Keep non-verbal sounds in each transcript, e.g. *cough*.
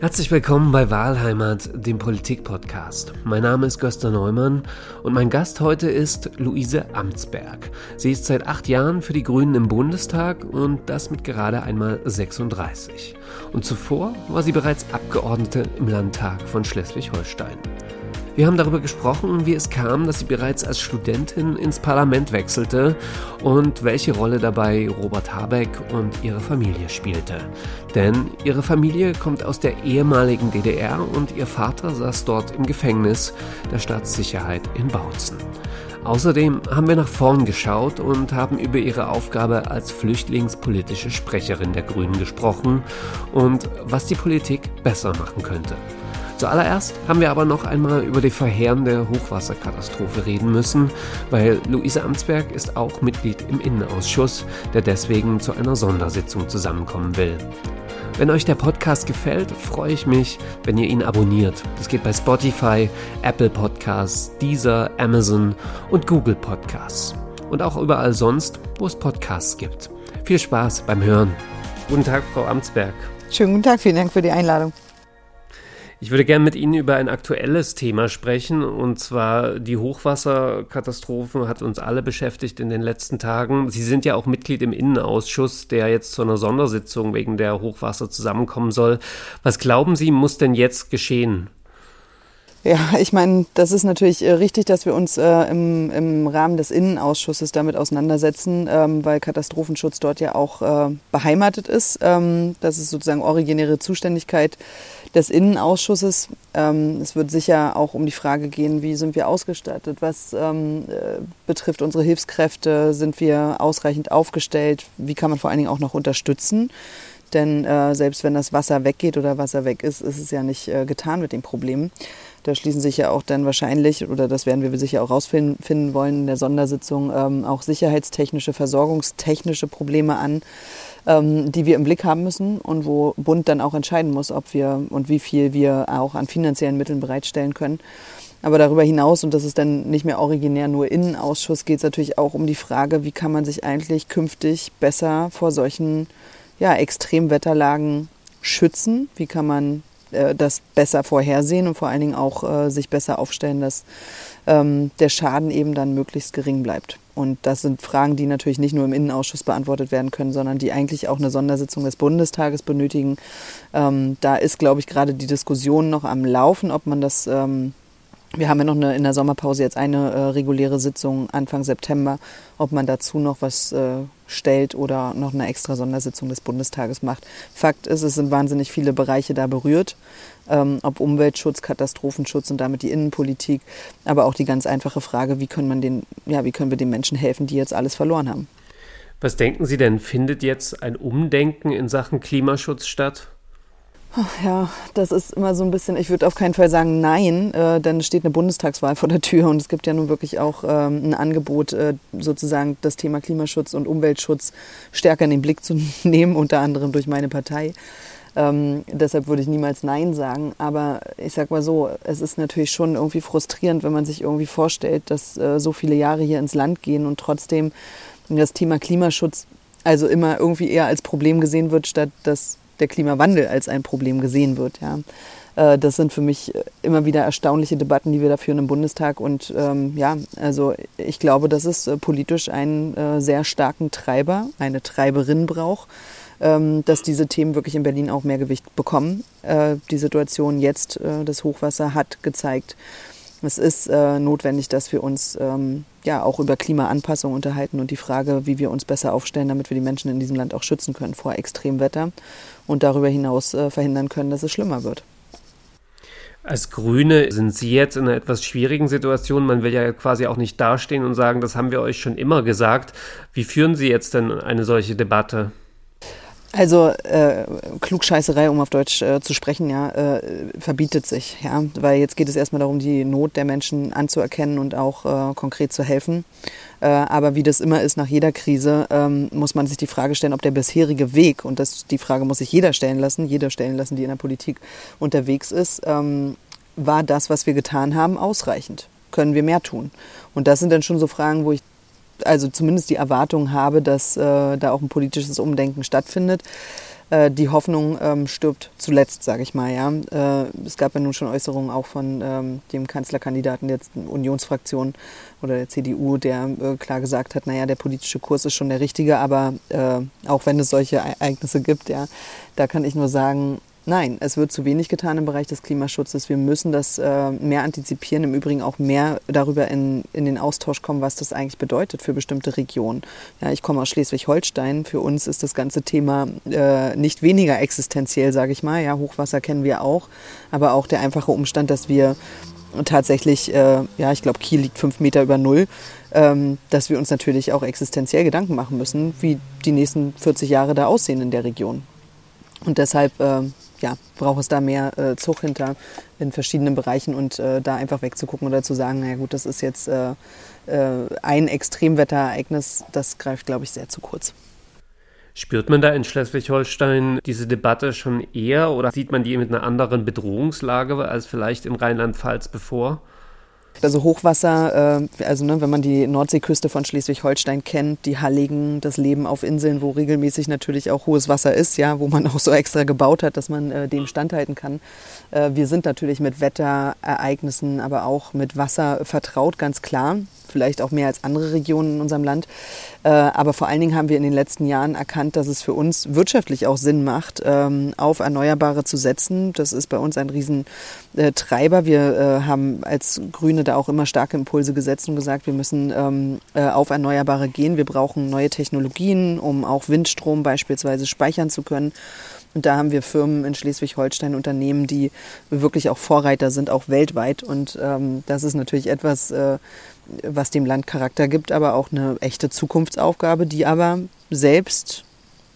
Herzlich willkommen bei Wahlheimat, dem Politik-Podcast. Mein Name ist Gösta Neumann und mein Gast heute ist Luise Amtsberg. Sie ist seit acht Jahren für die Grünen im Bundestag und das mit gerade einmal 36. Und zuvor war sie bereits Abgeordnete im Landtag von Schleswig-Holstein. Wir haben darüber gesprochen, wie es kam, dass sie bereits als Studentin ins Parlament wechselte und welche Rolle dabei Robert Habeck und ihre Familie spielte. Denn ihre Familie kommt aus der ehemaligen DDR und ihr Vater saß dort im Gefängnis der Staatssicherheit in Bautzen. Außerdem haben wir nach vorn geschaut und haben über ihre Aufgabe als flüchtlingspolitische Sprecherin der Grünen gesprochen und was die Politik besser machen könnte. Zuallererst haben wir aber noch einmal über die verheerende Hochwasserkatastrophe reden müssen, weil Luise Amtsberg ist auch Mitglied im Innenausschuss, der deswegen zu einer Sondersitzung zusammenkommen will. Wenn euch der Podcast gefällt, freue ich mich, wenn ihr ihn abonniert. Das geht bei Spotify, Apple Podcasts, Deezer, Amazon und Google Podcasts. Und auch überall sonst, wo es Podcasts gibt. Viel Spaß beim Hören. Guten Tag, Frau Amtsberg. Schönen guten Tag, vielen Dank für die Einladung. Ich würde gerne mit Ihnen über ein aktuelles Thema sprechen, und zwar die Hochwasserkatastrophen hat uns alle beschäftigt in den letzten Tagen. Sie sind ja auch Mitglied im Innenausschuss, der jetzt zu einer Sondersitzung wegen der Hochwasser zusammenkommen soll. Was glauben Sie, muss denn jetzt geschehen? Ja, ich meine, das ist natürlich äh, richtig, dass wir uns äh, im, im Rahmen des Innenausschusses damit auseinandersetzen, ähm, weil Katastrophenschutz dort ja auch äh, beheimatet ist. Ähm, das ist sozusagen originäre Zuständigkeit des Innenausschusses. Ähm, es wird sicher auch um die Frage gehen, wie sind wir ausgestattet, was ähm, äh, betrifft unsere Hilfskräfte, sind wir ausreichend aufgestellt, wie kann man vor allen Dingen auch noch unterstützen. Denn äh, selbst wenn das Wasser weggeht oder Wasser weg ist, ist es ja nicht äh, getan mit den Problemen. Da schließen sich ja auch dann wahrscheinlich, oder das werden wir sicher auch rausfinden wollen in der Sondersitzung, ähm, auch sicherheitstechnische, versorgungstechnische Probleme an, ähm, die wir im Blick haben müssen und wo Bund dann auch entscheiden muss, ob wir und wie viel wir auch an finanziellen Mitteln bereitstellen können. Aber darüber hinaus, und das ist dann nicht mehr originär nur Innenausschuss, geht es natürlich auch um die Frage, wie kann man sich eigentlich künftig besser vor solchen ja, Extremwetterlagen schützen? Wie kann man das besser vorhersehen und vor allen Dingen auch äh, sich besser aufstellen, dass ähm, der Schaden eben dann möglichst gering bleibt. Und das sind Fragen, die natürlich nicht nur im Innenausschuss beantwortet werden können, sondern die eigentlich auch eine Sondersitzung des Bundestages benötigen. Ähm, da ist, glaube ich, gerade die Diskussion noch am Laufen, ob man das ähm, wir haben ja noch eine, in der Sommerpause jetzt eine äh, reguläre Sitzung Anfang September, ob man dazu noch was äh, stellt oder noch eine extra Sondersitzung des Bundestages macht. Fakt ist, es sind wahnsinnig viele Bereiche da berührt, ähm, ob Umweltschutz, Katastrophenschutz und damit die Innenpolitik, aber auch die ganz einfache Frage, wie können, man den, ja, wie können wir den Menschen helfen, die jetzt alles verloren haben. Was denken Sie denn, findet jetzt ein Umdenken in Sachen Klimaschutz statt? Ja, das ist immer so ein bisschen, ich würde auf keinen Fall sagen nein, äh, denn es steht eine Bundestagswahl vor der Tür und es gibt ja nun wirklich auch ähm, ein Angebot, äh, sozusagen das Thema Klimaschutz und Umweltschutz stärker in den Blick zu *laughs* nehmen, unter anderem durch meine Partei. Ähm, deshalb würde ich niemals Nein sagen. Aber ich sag mal so, es ist natürlich schon irgendwie frustrierend, wenn man sich irgendwie vorstellt, dass äh, so viele Jahre hier ins Land gehen und trotzdem das Thema Klimaschutz also immer irgendwie eher als Problem gesehen wird, statt dass der Klimawandel als ein Problem gesehen wird. Ja. Äh, das sind für mich immer wieder erstaunliche Debatten, die wir da führen im Bundestag. Und ähm, ja, also ich glaube, dass es äh, politisch einen äh, sehr starken Treiber, eine Treiberin braucht, ähm, dass diese Themen wirklich in Berlin auch mehr Gewicht bekommen. Äh, die Situation jetzt, äh, das Hochwasser hat gezeigt, es ist äh, notwendig, dass wir uns ähm, ja auch über Klimaanpassung unterhalten und die Frage, wie wir uns besser aufstellen, damit wir die Menschen in diesem Land auch schützen können vor Extremwetter und darüber hinaus äh, verhindern können, dass es schlimmer wird. Als Grüne sind Sie jetzt in einer etwas schwierigen Situation. Man will ja quasi auch nicht dastehen und sagen, das haben wir euch schon immer gesagt. Wie führen Sie jetzt denn eine solche Debatte? Also äh, Klugscheißerei, um auf Deutsch äh, zu sprechen, ja, äh, verbietet sich, ja, weil jetzt geht es erstmal darum, die Not der Menschen anzuerkennen und auch äh, konkret zu helfen. Äh, aber wie das immer ist nach jeder Krise, ähm, muss man sich die Frage stellen, ob der bisherige Weg und das die Frage muss sich jeder stellen lassen, jeder stellen lassen, die in der Politik unterwegs ist, ähm, war das, was wir getan haben, ausreichend? Können wir mehr tun? Und das sind dann schon so Fragen, wo ich also zumindest die Erwartung habe, dass äh, da auch ein politisches Umdenken stattfindet. äh, die Hoffnung ähm, stirbt zuletzt, sage ich mal. Ja. Äh, es gab ja nun schon Äußerungen auch von ähm, dem Kanzlerkandidaten der Unionsfraktion oder der CDU, der äh, klar gesagt hat, naja, der politische Kurs ist schon der richtige, aber äh, auch wenn es solche Ereignisse gibt, ja, da kann ich nur sagen, Nein, es wird zu wenig getan im Bereich des Klimaschutzes. Wir müssen das äh, mehr antizipieren, im Übrigen auch mehr darüber in, in den Austausch kommen, was das eigentlich bedeutet für bestimmte Regionen. Ja, ich komme aus Schleswig-Holstein. Für uns ist das ganze Thema äh, nicht weniger existenziell, sage ich mal. Ja, Hochwasser kennen wir auch, aber auch der einfache Umstand, dass wir tatsächlich, äh, ja, ich glaube, Kiel liegt fünf Meter über Null, ähm, dass wir uns natürlich auch existenziell Gedanken machen müssen, wie die nächsten 40 Jahre da aussehen in der Region. Und deshalb äh, ja, braucht es da mehr äh, Zug hinter in verschiedenen Bereichen und äh, da einfach wegzugucken oder zu sagen, na gut, das ist jetzt äh, äh, ein Extremwetterereignis, das greift, glaube ich, sehr zu kurz. Spürt man da in Schleswig-Holstein diese Debatte schon eher oder sieht man die mit einer anderen Bedrohungslage als vielleicht in Rheinland-Pfalz bevor? Also Hochwasser, äh, also ne, wenn man die Nordseeküste von Schleswig-Holstein kennt, die Halligen, das Leben auf Inseln, wo regelmäßig natürlich auch hohes Wasser ist, ja, wo man *laughs* auch so extra gebaut hat, dass man äh, dem standhalten kann. Äh, wir sind natürlich mit Wetterereignissen, aber auch mit Wasser vertraut, ganz klar vielleicht auch mehr als andere Regionen in unserem Land. Äh, aber vor allen Dingen haben wir in den letzten Jahren erkannt, dass es für uns wirtschaftlich auch Sinn macht, ähm, auf Erneuerbare zu setzen. Das ist bei uns ein Riesentreiber. Wir äh, haben als Grüne da auch immer starke Impulse gesetzt und gesagt, wir müssen ähm, äh, auf Erneuerbare gehen. Wir brauchen neue Technologien, um auch Windstrom beispielsweise speichern zu können. Und da haben wir Firmen in Schleswig-Holstein, Unternehmen, die wirklich auch Vorreiter sind, auch weltweit. Und ähm, das ist natürlich etwas, äh, was dem Land Charakter gibt, aber auch eine echte Zukunftsaufgabe, die aber selbst,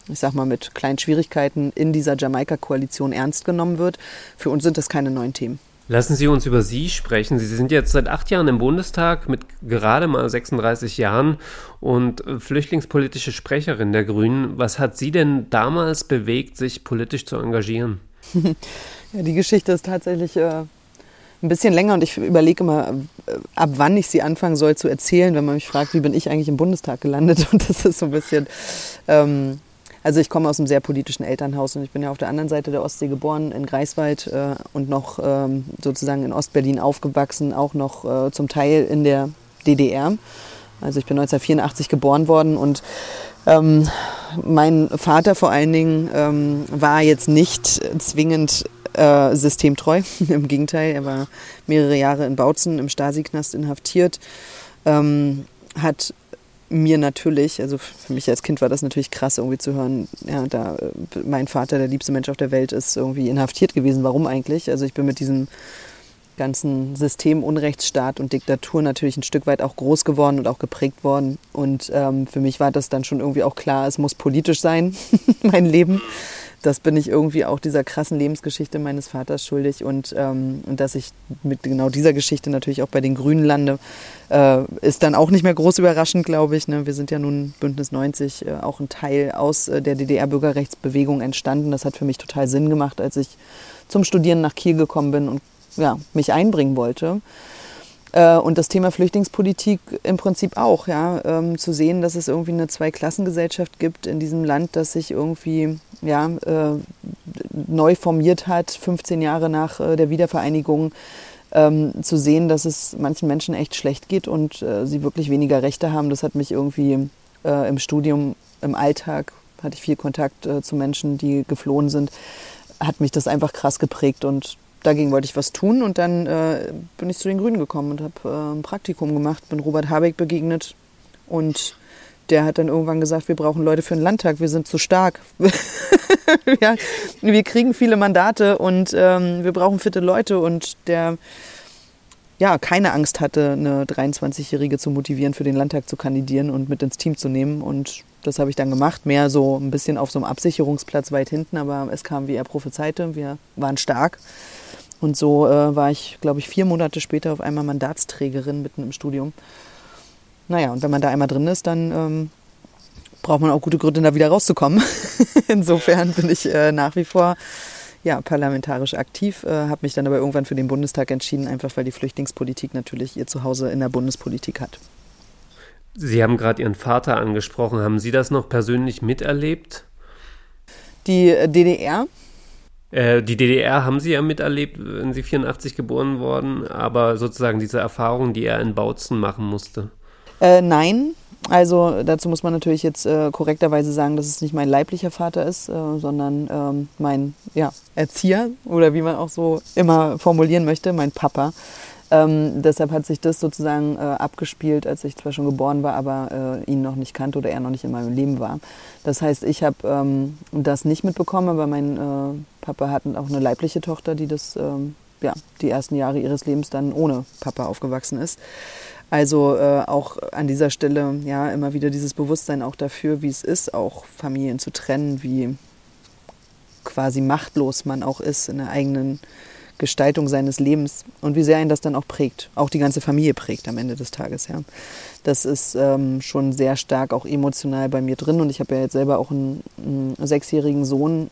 ich sag mal, mit kleinen Schwierigkeiten in dieser Jamaika-Koalition ernst genommen wird. Für uns sind das keine neuen Themen. Lassen Sie uns über Sie sprechen. Sie sind jetzt seit acht Jahren im Bundestag mit gerade mal 36 Jahren und äh, flüchtlingspolitische Sprecherin der Grünen. Was hat Sie denn damals bewegt, sich politisch zu engagieren? *laughs* ja, die Geschichte ist tatsächlich äh, ein bisschen länger und ich überlege immer, äh, ab wann ich sie anfangen soll zu erzählen, wenn man mich fragt, wie bin ich eigentlich im Bundestag gelandet. *laughs* Und das ist so ein bisschen. Ähm, also ich komme aus einem sehr politischen Elternhaus und ich bin ja auf der anderen Seite der Ostsee geboren, in Greifswald äh, und noch ähm, sozusagen in Ostberlin aufgewachsen, auch noch äh, zum Teil in der DDR. Also ich bin 1984 geboren worden und ähm, mein Vater vor allen Dingen ähm, war jetzt nicht zwingend äh, systemtreu. *laughs* Im Gegenteil, er war mehrere Jahre in Bautzen im Stasi-Knast inhaftiert, ähm, hat mir natürlich, also für mich als Kind war das natürlich krass, irgendwie zu hören, ja, da äh, mein Vater, der liebste Mensch auf der Welt, ist irgendwie inhaftiert gewesen. Warum eigentlich? Also ich bin mit diesem ganzen System Unrechtsstaat und Diktatur natürlich ein Stück weit auch groß geworden und auch geprägt worden. Und ähm, für mich war das dann schon irgendwie auch klar, es muss politisch sein, *laughs* mein Leben das bin ich irgendwie auch dieser krassen Lebensgeschichte meines Vaters schuldig und, ähm, und dass ich mit genau dieser Geschichte natürlich auch bei den Grünen lande, äh, ist dann auch nicht mehr groß überraschend, glaube ich. Ne? Wir sind ja nun Bündnis 90, äh, auch ein Teil aus äh, der DDR-Bürgerrechtsbewegung entstanden. Das hat für mich total Sinn gemacht, als ich zum Studieren nach Kiel gekommen bin und ja, mich einbringen wollte. Äh, und das Thema Flüchtlingspolitik im Prinzip auch, ja, ähm, zu sehen, dass es irgendwie eine Zweiklassengesellschaft gibt in diesem Land, das sich irgendwie ja, äh, neu formiert hat, 15 Jahre nach äh, der Wiedervereinigung. Ähm, zu sehen, dass es manchen Menschen echt schlecht geht und äh, sie wirklich weniger Rechte haben, das hat mich irgendwie äh, im Studium, im Alltag, hatte ich viel Kontakt äh, zu Menschen, die geflohen sind, hat mich das einfach krass geprägt und dagegen wollte ich was tun und dann äh, bin ich zu den Grünen gekommen und habe äh, ein Praktikum gemacht, bin Robert Habeck begegnet und der hat dann irgendwann gesagt, wir brauchen Leute für den Landtag, wir sind zu stark. *laughs* ja, wir kriegen viele Mandate und ähm, wir brauchen fitte Leute und der ja keine Angst hatte, eine 23-Jährige zu motivieren, für den Landtag zu kandidieren und mit ins Team zu nehmen und das habe ich dann gemacht, mehr so ein bisschen auf so einem Absicherungsplatz weit hinten, aber es kam, wie er prophezeite, wir waren stark. Und so äh, war ich, glaube ich, vier Monate später auf einmal Mandatsträgerin mitten im Studium. Naja, und wenn man da einmal drin ist, dann ähm, braucht man auch gute Gründe, da wieder rauszukommen. *laughs* Insofern bin ich äh, nach wie vor ja, parlamentarisch aktiv, äh, habe mich dann aber irgendwann für den Bundestag entschieden, einfach weil die Flüchtlingspolitik natürlich ihr Zuhause in der Bundespolitik hat. Sie haben gerade Ihren Vater angesprochen. Haben Sie das noch persönlich miterlebt? Die äh, DDR? Äh, die DDR haben Sie ja miterlebt, wenn Sie 84 geboren worden, aber sozusagen diese Erfahrung, die er in Bautzen machen musste. Äh, nein, also dazu muss man natürlich jetzt äh, korrekterweise sagen, dass es nicht mein leiblicher Vater ist, äh, sondern ähm, mein ja, Erzieher oder wie man auch so immer formulieren möchte, mein Papa. Ähm, deshalb hat sich das sozusagen äh, abgespielt, als ich zwar schon geboren war, aber äh, ihn noch nicht kannte oder er noch nicht in meinem Leben war. Das heißt, ich habe ähm, das nicht mitbekommen, aber mein äh, Papa hat auch eine leibliche Tochter, die das ähm, ja, die ersten Jahre ihres Lebens dann ohne Papa aufgewachsen ist. Also äh, auch an dieser Stelle ja immer wieder dieses Bewusstsein auch dafür, wie es ist, auch Familien zu trennen, wie quasi machtlos man auch ist in der eigenen Gestaltung seines Lebens und wie sehr ihn das dann auch prägt, auch die ganze Familie prägt am Ende des Tages. Ja, das ist ähm, schon sehr stark auch emotional bei mir drin und ich habe ja jetzt selber auch einen, einen sechsjährigen Sohn,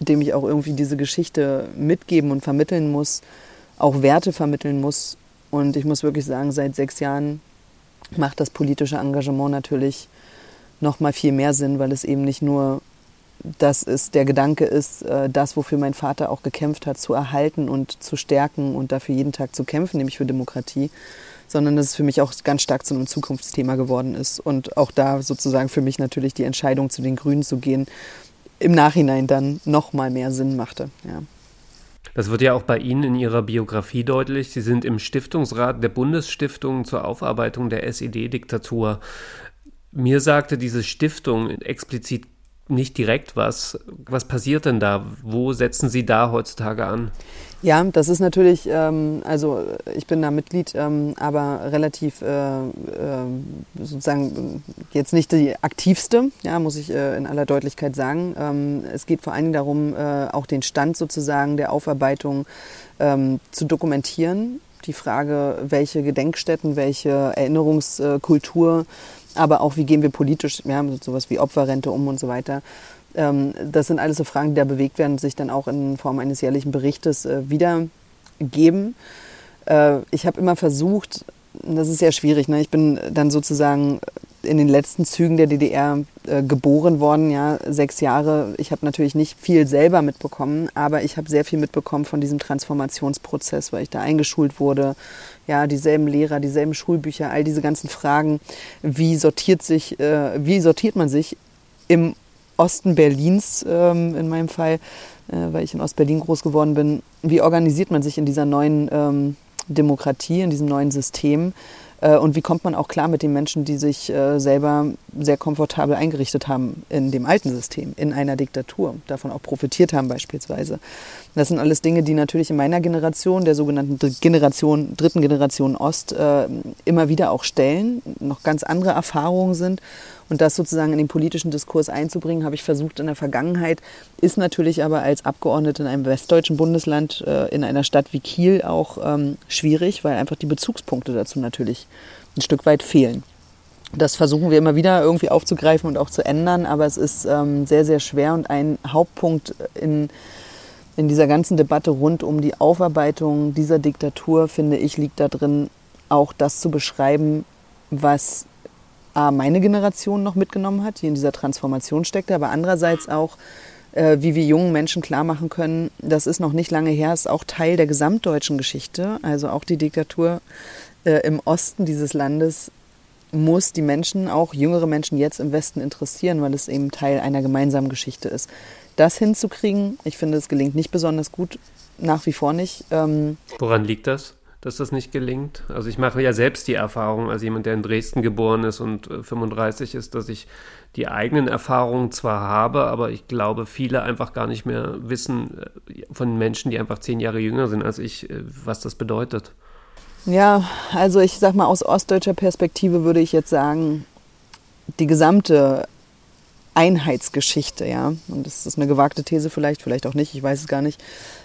dem ich auch irgendwie diese Geschichte mitgeben und vermitteln muss, auch Werte vermitteln muss und ich muss wirklich sagen, seit sechs Jahren macht das politische Engagement natürlich noch mal viel mehr Sinn, weil es eben nicht nur das ist, der Gedanke ist, äh, das, wofür mein Vater auch gekämpft hat, zu erhalten und zu stärken und dafür jeden Tag zu kämpfen, nämlich für Demokratie, sondern dass es für mich auch ganz stark zu einem Zukunftsthema geworden ist. Und auch da sozusagen für mich natürlich die Entscheidung, zu den Grünen zu gehen, im Nachhinein dann noch mal mehr Sinn machte. Ja. Das wird ja auch bei Ihnen in Ihrer Biografie deutlich. Sie sind im Stiftungsrat der Bundesstiftung zur Aufarbeitung der SED-Diktatur. Mir sagte diese Stiftung explizit nicht direkt was. Was passiert denn da? Wo setzen Sie da heutzutage an? Ja, das ist natürlich, ähm, also ich bin da Mitglied, ähm, aber relativ äh, äh, sozusagen jetzt nicht die aktivste, ja, muss ich äh, in aller Deutlichkeit sagen. Ähm, es geht vor allen Dingen darum, äh, auch den Stand sozusagen der Aufarbeitung ähm, zu dokumentieren. Die Frage, welche Gedenkstätten, welche Erinnerungskultur, aber auch wie gehen wir politisch, ja, mit sowas wie Opferrente um und so weiter. Ähm, das sind alles so Fragen, die da bewegt werden und sich dann auch in Form eines jährlichen Berichtes äh, wiedergeben. Äh, ich habe immer versucht, das ist sehr schwierig, ne? ich bin dann sozusagen in den letzten Zügen der DDR äh, geboren worden, ja, sechs Jahre. Ich habe natürlich nicht viel selber mitbekommen, aber ich habe sehr viel mitbekommen von diesem Transformationsprozess, weil ich da eingeschult wurde. Ja, dieselben Lehrer, dieselben Schulbücher, all diese ganzen Fragen. Wie sortiert sich, äh, wie sortiert man sich im Osten Berlins ähm, in meinem Fall, äh, weil ich in Ostberlin groß geworden bin. Wie organisiert man sich in dieser neuen ähm, Demokratie, in diesem neuen System? Äh, und wie kommt man auch klar mit den Menschen, die sich äh, selber sehr komfortabel eingerichtet haben in dem alten System, in einer Diktatur, davon auch profitiert haben beispielsweise. Das sind alles Dinge, die natürlich in meiner Generation, der sogenannten Generation, dritten Generation Ost, äh, immer wieder auch stellen, noch ganz andere Erfahrungen sind und das sozusagen in den politischen Diskurs einzubringen, habe ich versucht in der Vergangenheit, ist natürlich aber als Abgeordnete in einem westdeutschen Bundesland, äh, in einer Stadt wie Kiel auch ähm, schwierig, weil einfach die Bezugspunkte dazu natürlich ein Stück weit fehlen. Das versuchen wir immer wieder irgendwie aufzugreifen und auch zu ändern, aber es ist ähm, sehr, sehr schwer und ein Hauptpunkt in, in dieser ganzen Debatte rund um die Aufarbeitung dieser Diktatur, finde ich, liegt da drin, auch das zu beschreiben, was meine Generation noch mitgenommen hat, die in dieser Transformation steckte, aber andererseits auch, äh, wie wir jungen Menschen klar machen können, das ist noch nicht lange her, ist auch Teil der gesamtdeutschen Geschichte, also auch die Diktatur äh, im Osten dieses Landes muss die Menschen, auch jüngere Menschen jetzt im Westen interessieren, weil es eben Teil einer gemeinsamen Geschichte ist. Das hinzukriegen, ich finde, es gelingt nicht besonders gut, nach wie vor nicht. Ähm Woran liegt das? Dass das nicht gelingt. Also ich mache ja selbst die Erfahrung, als jemand, der in Dresden geboren ist und 35 äh, ist, dass ich die eigenen Erfahrungen zwar habe, aber ich glaube, viele einfach gar nicht mehr wissen äh, von Menschen, die einfach zehn Jahre jünger sind als ich, äh, was das bedeutet. Ja, also ich sag mal, aus ostdeutscher Perspektive würde ich jetzt sagen, die gesamte Einheitsgeschichte, ja, und das ist eine gewagte These vielleicht, vielleicht auch nicht, ich weiß es gar nicht,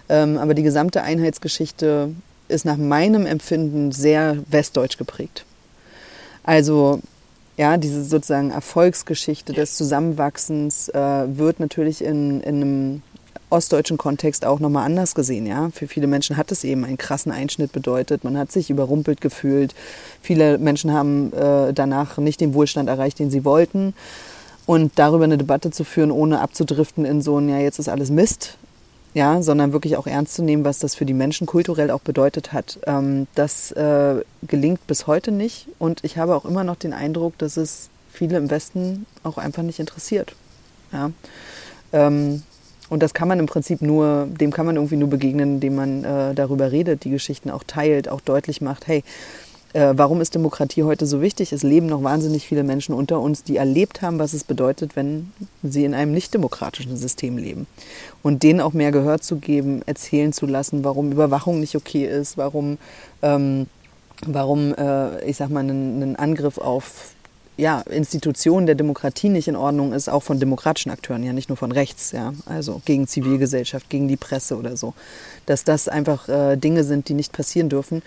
ähm, aber die gesamte Einheitsgeschichte ist nach meinem Empfinden sehr westdeutsch geprägt. Also ja, diese sozusagen Erfolgsgeschichte des Zusammenwachsens äh, wird natürlich in, in einem ostdeutschen Kontext auch nochmal anders gesehen. Ja? Für viele Menschen hat es eben einen krassen Einschnitt bedeutet. Man hat sich überrumpelt gefühlt. Viele Menschen haben äh, danach nicht den Wohlstand erreicht, den sie wollten. Und darüber eine Debatte zu führen, ohne abzudriften in so ein, ja, jetzt ist alles Mist, ja, sondern wirklich auch ernst zu nehmen, was das für die Menschen kulturell auch bedeutet hat. Ähm, das äh, gelingt bis heute nicht. Und ich habe auch immer noch den Eindruck, dass es viele im Westen auch einfach nicht interessiert. Ja. Ähm, und das kann man im Prinzip nur, dem kann man irgendwie nur begegnen, indem man äh, darüber redet, die Geschichten auch teilt, auch deutlich macht, hey, äh, warum ist Demokratie heute so wichtig? Es leben noch wahnsinnig viele Menschen unter uns, die erlebt haben, was es bedeutet, wenn sie in einem nicht demokratischen System leben. Und denen auch mehr Gehör zu geben, erzählen zu lassen, warum Überwachung nicht okay ist, warum, ähm, warum äh, ich sag mal, ein, Angriff auf ja, Institutionen der Demokratie nicht in Ordnung ist, auch von demokratischen Akteuren, ja nicht nur von rechts, ja, also gegen Zivilgesellschaft, gegen die Presse oder so, dass das einfach äh, Dinge sind, die nicht passieren dürfen.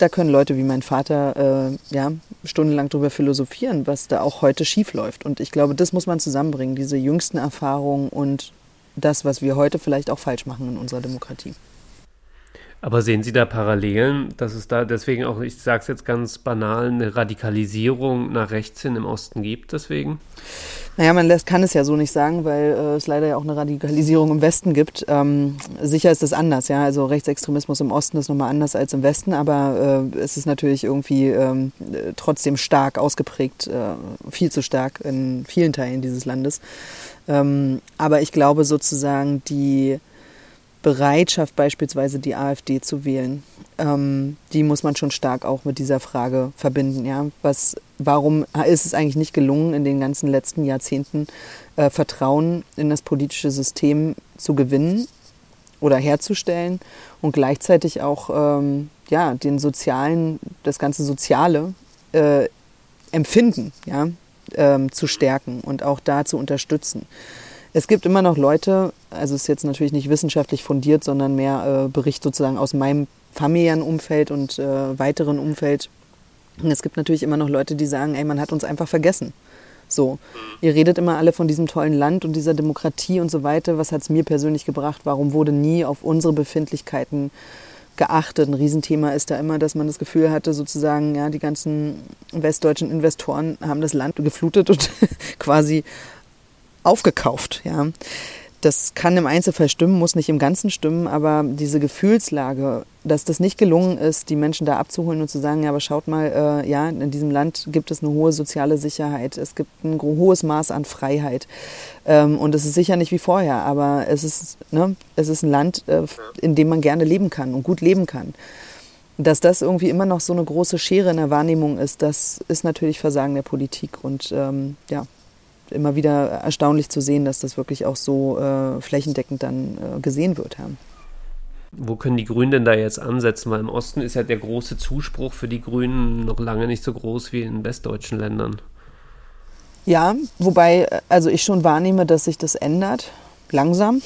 Da können Leute wie mein Vater äh, ja, stundenlang darüber philosophieren, was da auch heute schief läuft. Und ich glaube, das muss man zusammenbringen, diese jüngsten Erfahrungen und das, was wir heute vielleicht auch falsch machen in unserer Demokratie. Aber sehen Sie da Parallelen, dass es da deswegen auch, ich sage es jetzt ganz banal, eine Radikalisierung nach rechts hin im Osten gibt deswegen? Naja, man lässt, kann es ja so nicht sagen, weil äh, es leider ja auch eine Radikalisierung im Westen gibt. Ähm, sicher ist das anders, ja. Also Rechtsextremismus im Osten ist nochmal anders als im Westen, aber äh, es ist natürlich irgendwie ähm, trotzdem stark ausgeprägt, äh, viel zu stark in vielen Teilen dieses Landes. Ähm, aber ich glaube sozusagen, die Bereitschaft, beispielsweise die AfD zu wählen, ähm, die muss man schon stark auch mit dieser Frage verbinden. Ja? Was, warum ist es eigentlich nicht gelungen, in den ganzen letzten Jahrzehnten äh, Vertrauen in das politische System zu gewinnen oder herzustellen und gleichzeitig auch ähm, ja, den sozialen, das ganze soziale äh, Empfinden ja, ähm, zu stärken und auch da zu unterstützen. Es gibt immer noch Leute, also es ist jetzt natürlich nicht wissenschaftlich fundiert, sondern mehr äh, Bericht sozusagen aus meinem familiären Umfeld und äh, weiteren Umfeld. Und es gibt natürlich immer noch Leute, die sagen, ey, man hat uns einfach vergessen. So, ihr redet immer alle von diesem tollen Land und dieser Demokratie und so weiter. Was hat es mir persönlich gebracht? Warum wurde nie auf unsere Befindlichkeiten geachtet? Ein Riesenthema ist da immer, dass man das Gefühl hatte, sozusagen, ja, die ganzen westdeutschen Investoren haben das Land geflutet und *laughs* quasi aufgekauft. Ja. Das kann im Einzelfall stimmen, muss nicht im Ganzen stimmen, aber diese Gefühlslage, dass das nicht gelungen ist, die Menschen da abzuholen und zu sagen, ja, aber schaut mal, äh, ja, in diesem Land gibt es eine hohe soziale Sicherheit, es gibt ein hohes Maß an Freiheit ähm, und es ist sicher nicht wie vorher, aber es ist, ne, es ist ein Land, äh, in dem man gerne leben kann und gut leben kann. Dass das irgendwie immer noch so eine große Schere in der Wahrnehmung ist, das ist natürlich Versagen der Politik und ähm, ja, immer wieder erstaunlich zu sehen, dass das wirklich auch so äh, flächendeckend dann äh, gesehen wird. Ja. Wo können die Grünen denn da jetzt ansetzen? Weil im Osten ist ja der große Zuspruch für die Grünen noch lange nicht so groß wie in westdeutschen Ländern. Ja, wobei also ich schon wahrnehme, dass sich das ändert, langsam.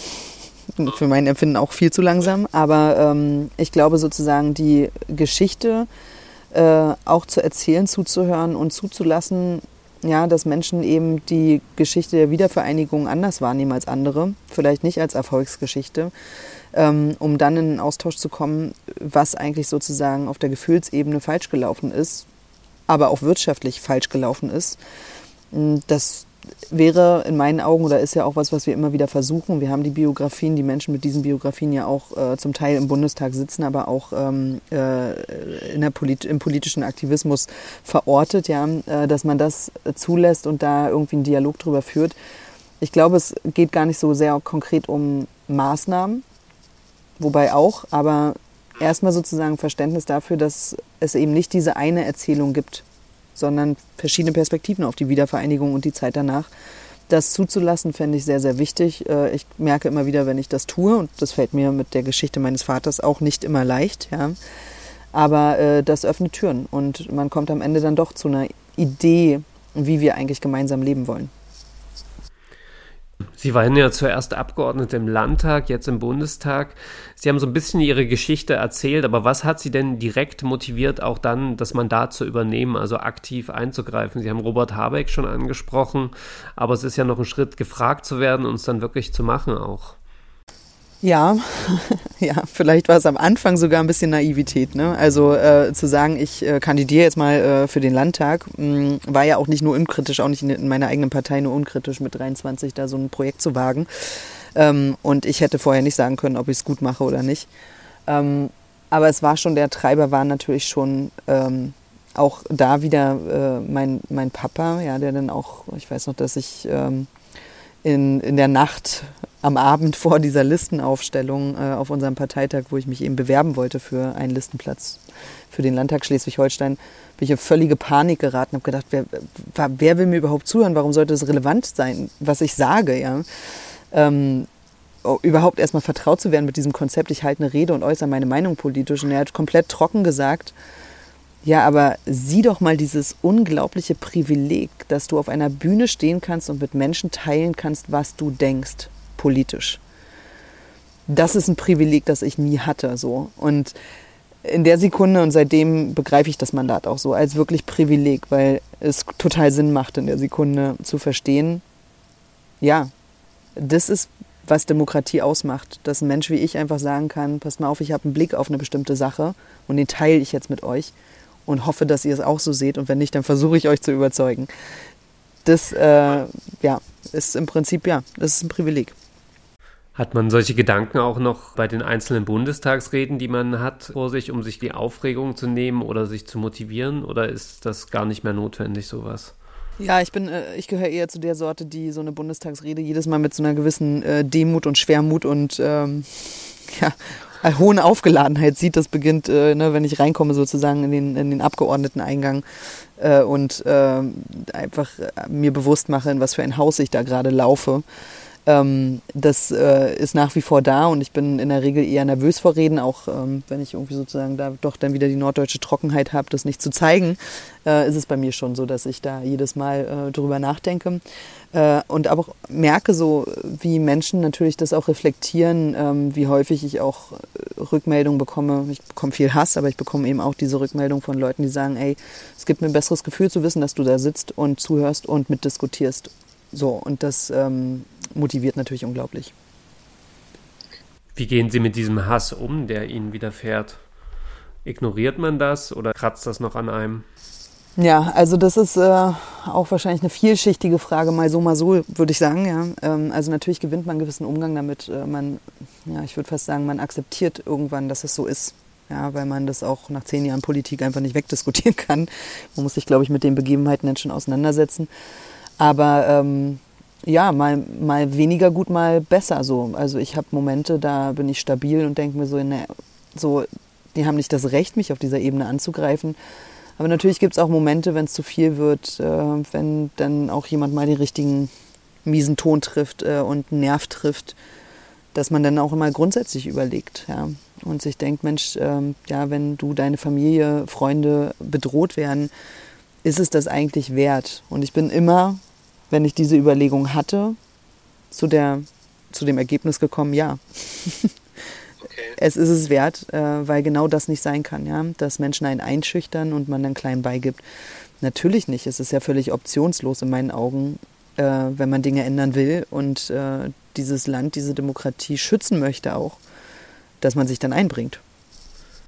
Für mein Empfinden auch viel zu langsam. Aber ähm, ich glaube sozusagen, die Geschichte äh, auch zu erzählen, zuzuhören und zuzulassen, ja, dass Menschen eben die Geschichte der Wiedervereinigung anders wahrnehmen als andere, vielleicht nicht als Erfolgsgeschichte, ähm, um dann in einen Austausch zu kommen, was eigentlich sozusagen auf der Gefühlsebene falsch gelaufen ist, aber auch wirtschaftlich falsch gelaufen ist. Das wäre in meinen Augen oder ist ja auch was, was wir immer wieder versuchen. Wir haben die Biografien, die Menschen mit diesen Biografien ja auch äh, zum Teil im Bundestag sitzen, aber auch ähm, äh, in der Polit im politischen Aktivismus verortet, ja, äh, dass man das zulässt und da irgendwie einen Dialog drüber führt. Ich glaube, es geht gar nicht so sehr konkret um Maßnahmen, wobei auch, aber erstmal sozusagen Verständnis dafür, dass es eben nicht diese eine Erzählung gibt, sondern verschiedene Perspektiven auf die Wiedervereinigung und die Zeit danach. Das zuzulassen, fände ich sehr, sehr wichtig. Äh, ich merke immer wieder, wenn ich das tue, und das fällt mir mit der Geschichte meines Vaters auch nicht immer leicht, ja. Aber äh, das öffnet Türen und man kommt am Ende dann doch zu einer Idee, wie wir eigentlich gemeinsam leben wollen. Sie waren ja zuerst Abgeordnete im Landtag, jetzt im Bundestag. Sie haben so ein bisschen Ihre Geschichte erzählt, aber was hat Sie denn direkt motiviert, auch dann das Mandat zu übernehmen, also aktiv einzugreifen? Sie haben Robert Habeck schon angesprochen, aber es ist ja noch ein Schritt, gefragt zu werden und es dann wirklich zu machen auch. Ja, *laughs* ja, vielleicht war es am Anfang sogar ein bisschen Naivität. Ne? Also äh, zu sagen, ich äh, kandidiere jetzt mal äh, für den Landtag, mh, mm, war ja auch nicht nur unkritisch, auch nicht in, in, meiner eigenen Partei nur unkritisch mit 23 da so ein Projekt zu wagen. Ähm, und ich hätte vorher nicht sagen können, ob ich es gut mache oder nicht. Ähm, aber es war schon, der Treiber war natürlich schon ähm, auch da wieder äh, mein, mein Papa, ja, der dann auch, ich weiß noch, dass ich ähm, in, in der Nacht am Abend vor dieser Listenaufstellung äh, auf unserem Parteitag, wo ich mich eben bewerben wollte für einen Listenplatz für den Landtag Schleswig-Holstein, bin ich in völlige Panik geraten, habe gedacht, wer, wer will mir überhaupt zuhören? Warum sollte es relevant sein, was ich sage? Ja? Ähm, überhaupt erstmal vertraut zu werden mit diesem Konzept, ich halte eine Rede und äußere meine Meinung politisch. Und er hat komplett trocken gesagt, ja, aber sieh doch mal dieses unglaubliche Privileg, dass du auf einer Bühne stehen kannst und mit Menschen teilen kannst, was du denkst, politisch. Das ist ein Privileg, das ich nie hatte, so. Und in der Sekunde und seitdem begreife ich das Mandat auch so als wirklich Privileg, weil es total Sinn macht, in der Sekunde zu verstehen, ja, das ist was Demokratie ausmacht. Dass ein Mensch wie ich einfach sagen kann, passt mal auf, ich habe einen Blick auf eine bestimmte Sache und den teile ich jetzt mit euch und hoffe, dass ihr es auch so seht und wenn nicht, dann versuche ich euch zu überzeugen. Das äh, ja, ist im Prinzip, ja, das ist ein Privileg. Hat man solche Gedanken auch noch bei den einzelnen Bundestagsreden, die man hat vor sich, um sich die Aufregung zu nehmen oder sich zu motivieren? Oder ist das gar nicht mehr notwendig, sowas? Ja, ich bin, äh, ich gehöre eher zu der Sorte, die so eine Bundestagsrede jedes Mal mit so einer gewissen äh, Demut und Schwermut und ähm, *laughs* ja, hohen Aufgeladenheit sieht. Das beginnt, äh, ne, wenn ich reinkomme sozusagen in den, in den Abgeordneteneingang äh, und äh, einfach äh, mir bewusst mache, in was für ein Haus ich da gerade laufe. Ähm, das äh, ist nach wie vor da und ich bin in der Regel eher nervös vor Reden, auch ähm, wenn ich irgendwie sozusagen da doch dann wieder die norddeutsche Trockenheit habe, das nicht zu zeigen, äh, ist es bei mir schon so, dass ich da jedes Mal äh, drüber nachdenke äh, und aber auch merke so, wie Menschen natürlich das auch reflektieren, ähm, wie häufig ich auch äh, Rückmeldungen bekomme. Ich bekomme viel Hass, aber ich bekomme eben auch diese Rückmeldung von Leuten, die sagen, ey, es gibt mir ein besseres Gefühl zu wissen, dass du da sitzt und zuhörst und mitdiskutierst. So, und das ähm, motiviert natürlich unglaublich. Wie gehen Sie mit diesem Hass um, der Ihnen widerfährt? Ignoriert man das oder kratzt das noch an einem? Ja, also das ist äh, auch wahrscheinlich eine vielschichtige Frage, mal so, mal so, würde ich sagen. Ja. Ähm, also natürlich gewinnt man einen gewissen Umgang damit. Äh, man, ja, ich würde fast sagen, man akzeptiert irgendwann, dass es so ist. Ja, weil man das auch nach zehn Jahren Politik einfach nicht *laughs* wegdiskutieren kann. Man muss sich, glaube ich, mit den Begebenheiten dann schon auseinandersetzen. Aber ähm, ja, mal, mal weniger gut, mal besser so. Also ich habe Momente, da bin ich stabil und denke mir so, ne, so, die haben nicht das Recht, mich auf dieser Ebene anzugreifen. Aber natürlich gibt es auch Momente, wenn es zu viel wird, äh, wenn dann auch jemand mal den richtigen miesen Ton trifft äh, und einen Nerv trifft, dass man dann auch immer grundsätzlich überlegt ja, und sich denkt, Mensch, äh, ja, wenn du, deine Familie, Freunde bedroht werden, ist es das eigentlich wert? Und ich bin immer wenn ich diese Überlegung hatte, zu, der, zu dem Ergebnis gekommen, ja. Okay. *laughs* Es ist es wert, äh, weil genau das nicht sein kann, ja, dass Menschen einen einschüchtern und man dann klein beigibt. Natürlich nicht. Es ist ja völlig optionslos in meinen Augen, äh, wenn man Dinge ändern will und äh, dieses Land, diese Demokratie schützen möchte auch, dass man sich dann einbringt.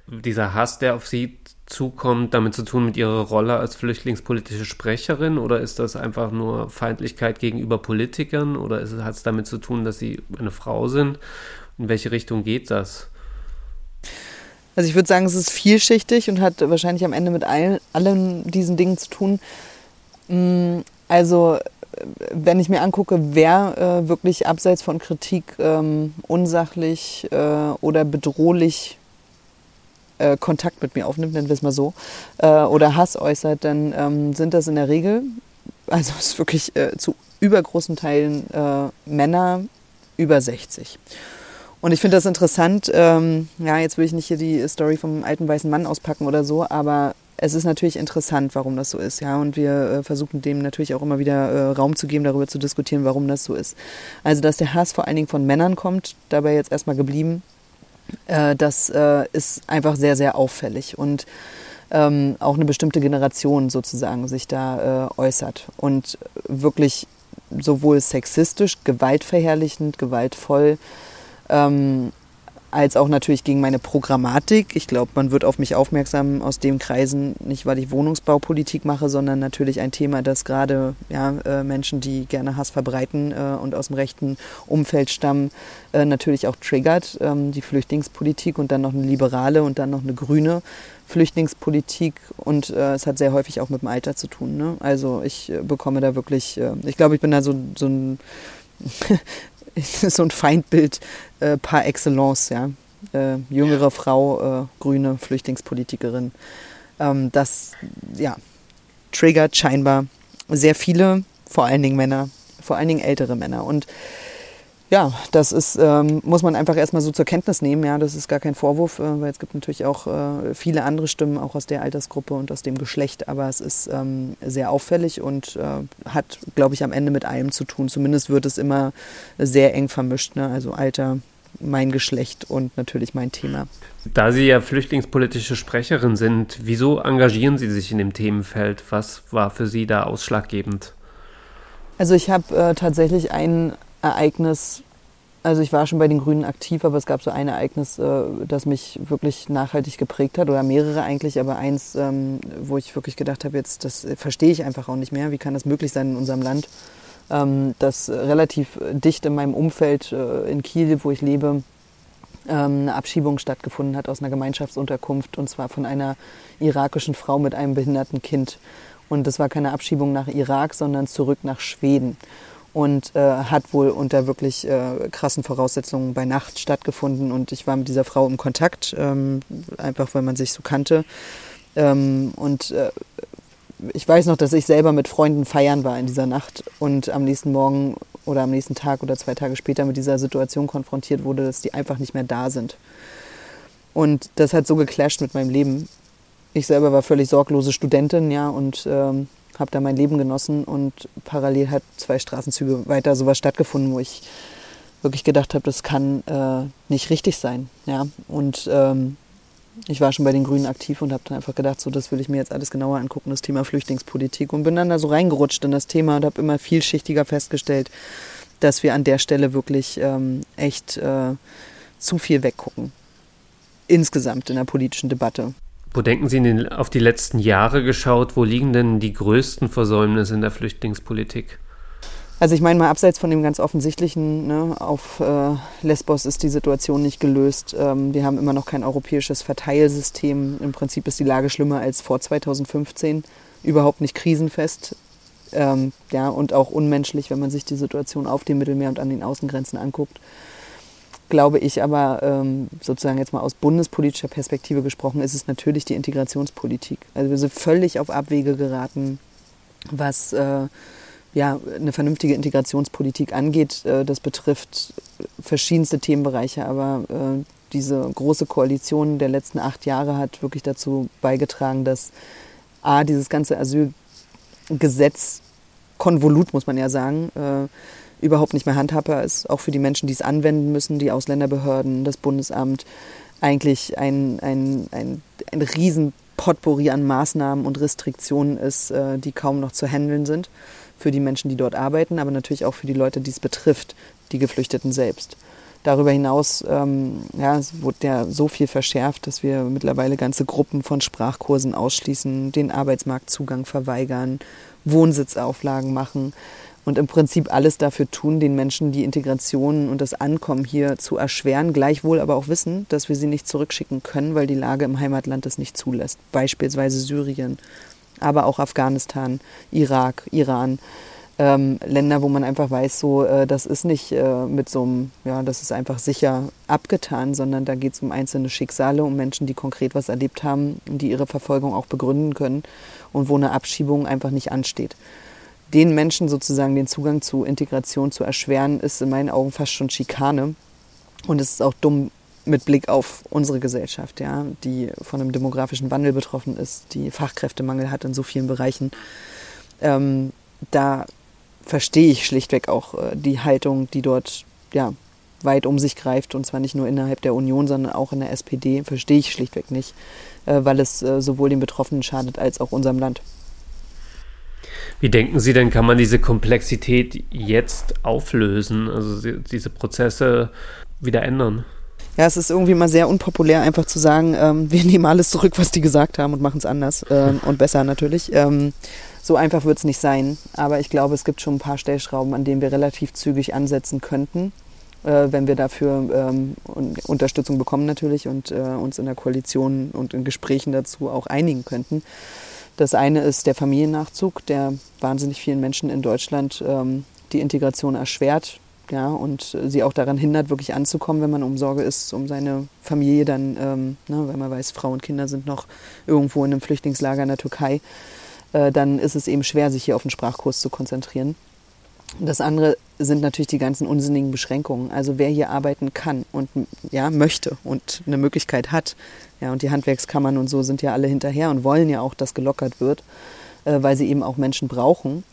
Dieser Hass, der auf Sie zukommt, damit zu tun mit ihrer Rolle als flüchtlingspolitische Sprecherin oder ist das einfach nur Feindlichkeit gegenüber Politikern oder hat es damit zu tun, dass sie eine Frau sind? In welche Richtung geht das? Also ich würde sagen, es ist vielschichtig und hat wahrscheinlich am Ende mit all, allen diesen Dingen zu tun. Mm, also wenn ich mir angucke, wer äh, wirklich abseits von Kritik ähm, unsachlich äh, oder bedrohlich äh, Kontakt mit mir aufnimmt, nennen wir es mal so, äh, oder Hass äußert, dann ähm, sind das in der Regel, also es ist wirklich äh, zu übergroßen Teilen äh, Männer über 60. Und ich finde das interessant, ähm, ja, jetzt will ich nicht hier die Story vom alten weißen Mann auspacken oder so, aber es ist natürlich interessant, warum das so ist, ja, und wir äh, versuchen dem natürlich auch immer wieder äh, Raum zu geben, darüber zu diskutieren, warum das so ist. Also, dass der Hass vor allen Dingen von Männern kommt, dabei jetzt erstmal geblieben, äh, das äh, ist einfach sehr, sehr auffällig und ähm, auch eine bestimmte Generation sozusagen sich da äh, äußert und wirklich sowohl sexistisch, gewaltverherrlichend, gewaltvoll, Ähm, als auch natürlich gegen meine Programmatik. Ich glaube, man wird auf mich aufmerksam aus den Kreisen, nicht weil ich Wohnungsbaupolitik mache, sondern natürlich ein Thema, das gerade ja, äh, Menschen, die gerne Hass verbreiten äh, und aus dem rechten Umfeld stammen, äh, natürlich auch triggert. Ähm, die Flüchtlingspolitik und dann noch eine liberale und dann noch eine grüne Flüchtlingspolitik und äh, es hat sehr häufig auch mit dem Alter zu tun. Ne? Also ich äh, bekomme da wirklich, äh, ich glaube, ich bin da so, so ein *laughs* *laughs* so ein Feindbild äh, par excellence, ja. Äh, jüngere Frau, äh, grüne Flüchtlingspolitikerin. Ähm, das, ja, triggert scheinbar sehr viele, vor allen Dingen Männer, vor allen Dingen ältere Männer. Und ja, das ist, ähm, muss man einfach erstmal so zur Kenntnis nehmen. Ja, das ist gar kein Vorwurf, äh, weil es gibt natürlich auch äh, viele andere Stimmen, auch aus der Altersgruppe und aus dem Geschlecht. Aber es ist ähm, sehr auffällig und äh, hat, glaube ich, am Ende mit allem zu tun. Zumindest wird es immer sehr eng vermischt. Ne? Also Alter, mein Geschlecht und natürlich mein Thema. Da Sie ja flüchtlingspolitische Sprecherin sind, wieso engagieren Sie sich in dem Themenfeld? Was war für Sie da ausschlaggebend? Also ich habe äh, tatsächlich ein Ereignis, also ich war schon bei den Grünen aktiv, aber es gab so ein Ereignis, äh, das mich wirklich nachhaltig geprägt hat oder mehrere eigentlich, aber eins, ähm, wo ich wirklich gedacht habe, jetzt das verstehe ich einfach auch nicht mehr. Wie kann das möglich sein in unserem Land, ähm, dass relativ dicht in meinem Umfeld äh, in Kiel, wo ich lebe, ähm, eine Abschiebung stattgefunden hat aus einer Gemeinschaftsunterkunft und zwar von einer irakischen Frau mit einem behinderten Kind. Und das war keine Abschiebung nach Irak, sondern zurück nach Schweden und äh, hat wohl unter wirklich äh, krassen Voraussetzungen bei Nacht stattgefunden. Und ich war mit dieser Frau im Kontakt, ähm, einfach weil man sich so kannte. Ähm, und äh, ich weiß noch, dass ich selber mit Freunden feiern war in dieser Nacht und am nächsten Morgen oder am nächsten Tag oder zwei Tage später mit dieser Situation konfrontiert wurde, dass die einfach nicht mehr da sind. Und das hat so geclasht mit meinem Leben. Ich selber war völlig sorglose Studentin, ja, und ähm, habe da mein Leben genossen und parallel hat zwei Straßenzüge weiter sowas stattgefunden, wo ich wirklich gedacht habe, das kann äh, nicht richtig sein. Ja? Und ähm, ich war schon bei den Grünen aktiv und habe dann einfach gedacht, so das will ich mir jetzt alles genauer angucken, das Thema Flüchtlingspolitik und bin dann da so reingerutscht in das Thema und habe immer vielschichtiger festgestellt, dass wir an der Stelle wirklich ähm, echt äh, zu viel weggucken. Insgesamt in der politischen Debatte. Wo denken Sie denn auf die letzten Jahre geschaut? Wo liegen denn die größten Versäumnisse in der Flüchtlingspolitik? Also ich meine mal abseits von dem ganz offensichtlichen, ne, auf äh, Lesbos ist die Situation nicht gelöst. Ähm, wir haben immer noch kein europäisches Verteilsystem. Im Prinzip ist die Lage schlimmer als vor 2015. Überhaupt nicht krisenfest. Ähm, ja, und auch unmenschlich, wenn man sich die Situation auf dem Mittelmeer und an den Außengrenzen anguckt glaube ich aber ähm, sozusagen jetzt mal aus bundespolitischer Perspektive gesprochen, ist es natürlich die Integrationspolitik. Also wir sind völlig auf Abwege geraten, was äh, ja, eine vernünftige Integrationspolitik angeht. Äh, das betrifft verschiedenste Themenbereiche, aber äh, diese große Koalition der letzten acht Jahre hat wirklich dazu beigetragen, dass A, dieses ganze Asylgesetz, Konvolut muss man ja sagen, äh, überhaupt nicht mehr handhabbar ist, auch für die Menschen, die es anwenden müssen, die Ausländerbehörden, das Bundesamt, eigentlich ein, ein, ein, ein riesen Potpourri an Maßnahmen und Restriktionen ist, äh, die kaum noch zu handeln sind für die Menschen, die dort arbeiten, aber natürlich auch für die Leute, die es betrifft, die Geflüchteten selbst. Darüber hinaus ähm, ja, es wurde ja so viel verschärft, dass wir mittlerweile ganze Gruppen von Sprachkursen ausschließen, den Arbeitsmarktzugang verweigern, Wohnsitzauflagen machen und im Prinzip alles dafür tun, den Menschen die Integration und das Ankommen hier zu erschweren, gleichwohl aber auch wissen, dass wir sie nicht zurückschicken können, weil die Lage im Heimatland das nicht zulässt. Beispielsweise Syrien, aber auch Afghanistan, Irak, Iran. Ähm, Länder, wo man einfach weiß, so äh, das ist nicht äh, mit so einem, ja, das ist einfach sicher abgetan, sondern da geht es um einzelne Schicksale, um Menschen, die konkret was erlebt haben, die ihre Verfolgung auch begründen können und wo eine Abschiebung einfach nicht ansteht den Menschen sozusagen den Zugang zu Integration zu erschweren, ist in meinen Augen fast schon Schikane. Und es ist auch dumm mit Blick auf unsere Gesellschaft, ja, die von einem demografischen Wandel betroffen ist, die Fachkräftemangel hat in so vielen Bereichen. Ähm, da verstehe ich schlichtweg auch äh, die Haltung, die dort ja, weit um sich greift, und zwar nicht nur innerhalb der Union, sondern auch in der SPD, verstehe ich schlichtweg nicht, äh, weil es äh, sowohl den Betroffenen schadet als auch unserem Land. Wie denken Sie denn, kann man diese Komplexität jetzt auflösen? Also diese Prozesse wieder ändern? Ja, es ist irgendwie mal sehr unpopulär, einfach zu sagen, ähm, *laughs* wir nehmen alles zurück, was die gesagt haben und machen es anders ähm, und besser natürlich. Ähm, so einfach wird es nicht sein. Aber ich glaube, es gibt schon ein paar Stellschrauben, an denen wir relativ zügig ansetzen könnten, äh, wenn wir dafür ähm, Unterstützung bekommen natürlich und äh, uns in der Koalition und in Gesprächen dazu auch einigen könnten. Das eine ist der Familiennachzug, der wahnsinnig vielen Menschen in Deutschland ähm, die Integration erschwert ja, und sie auch daran hindert, wirklich anzukommen, wenn man um Sorge ist, um seine Familie dann, ähm, ne, weil man weiß, Frau und Kinder sind noch irgendwo in einem Flüchtlingslager in der Türkei, äh, dann ist es eben schwer, sich hier auf den Sprachkurs zu konzentrieren. Das andere sind natürlich die ganzen unsinnigen Beschränkungen. Also wer hier arbeiten kann und ja, möchte und eine Möglichkeit hat, ja, und die Handwerkskammern und so sind ja alle hinterher und wollen ja auch, dass gelockert wird, äh, weil sie eben auch Menschen brauchen.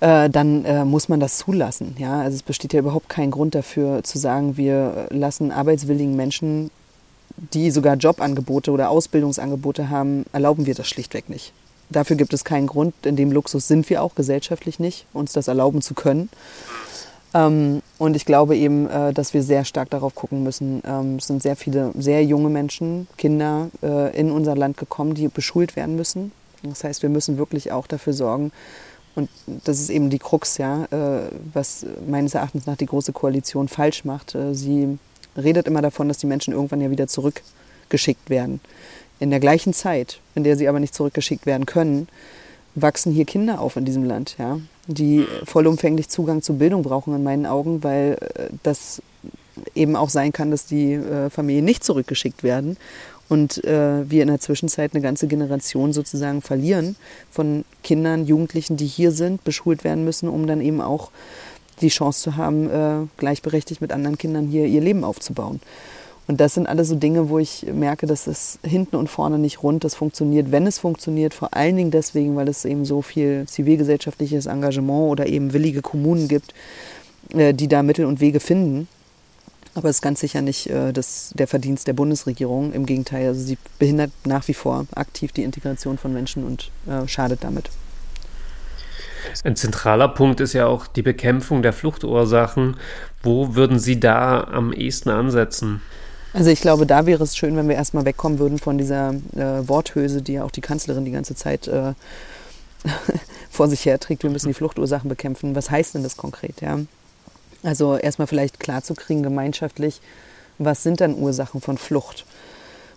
Äh, dann äh, muss man das zulassen. Ja? Also es besteht ja überhaupt kein Grund dafür zu sagen, wir lassen arbeitswilligen Menschen, die sogar Jobangebote oder Ausbildungsangebote haben, erlauben wir das schlichtweg nicht. Dafür gibt es keinen Grund. In dem Luxus sind wir auch gesellschaftlich nicht, uns das erlauben zu können. Ähm, und ich glaube eben, äh, dass wir sehr stark darauf gucken müssen. Ähm, es sind sehr viele sehr junge Menschen, Kinder äh, in unser Land gekommen, die beschult werden müssen. Das heißt, wir müssen wirklich auch dafür sorgen, und das ist eben die Krux, ja, äh, was meines Erachtens nach die Große Koalition falsch macht. Äh, sie redet immer davon, dass die Menschen irgendwann ja wieder zurückgeschickt werden. In der gleichen Zeit, in der sie aber nicht zurückgeschickt werden können, wachsen hier Kinder auf in diesem Land, ja, die vollumfänglich Zugang zu Bildung brauchen in meinen Augen, weil äh, das eben auch sein kann, dass die Familien nicht zurückgeschickt werden und äh, wir in der Zwischenzeit eine ganze Generation sozusagen verlieren von Kindern, Jugendlichen, die hier sind, beschult werden müssen, um dann eben auch die Chance zu haben, äh, gleichberechtigt mit anderen Kindern hier ihr Leben aufzubauen. Und das sind alles so Dinge, wo ich merke, dass es hinten und vorne nicht rund das funktioniert. Wenn es funktioniert, vor allen Dingen deswegen, weil es eben so viel zivilgesellschaftliches Engagement oder eben willige Kommunen gibt, äh, die da Mittel und Wege finden, aber es ist ganz sicher nicht äh, das, der Verdienst der Bundesregierung. Im Gegenteil, also sie behindert nach wie vor aktiv die Integration von Menschen und äh, schadet damit. Ein zentraler Punkt ist ja auch die Bekämpfung der Fluchtursachen. Wo würden Sie da am ehesten ansetzen? Also ich glaube, da wäre es schön, wenn wir erstmal wegkommen würden von dieser äh, Worthülse, die ja auch die Kanzlerin die ganze Zeit äh, *laughs* vor sich herträgt. Wir müssen die Fluchtursachen bekämpfen. Was heißt denn das konkret? Ja? Also erstmal vielleicht klarzukriegen gemeinschaftlich, was sind dann Ursachen von Flucht?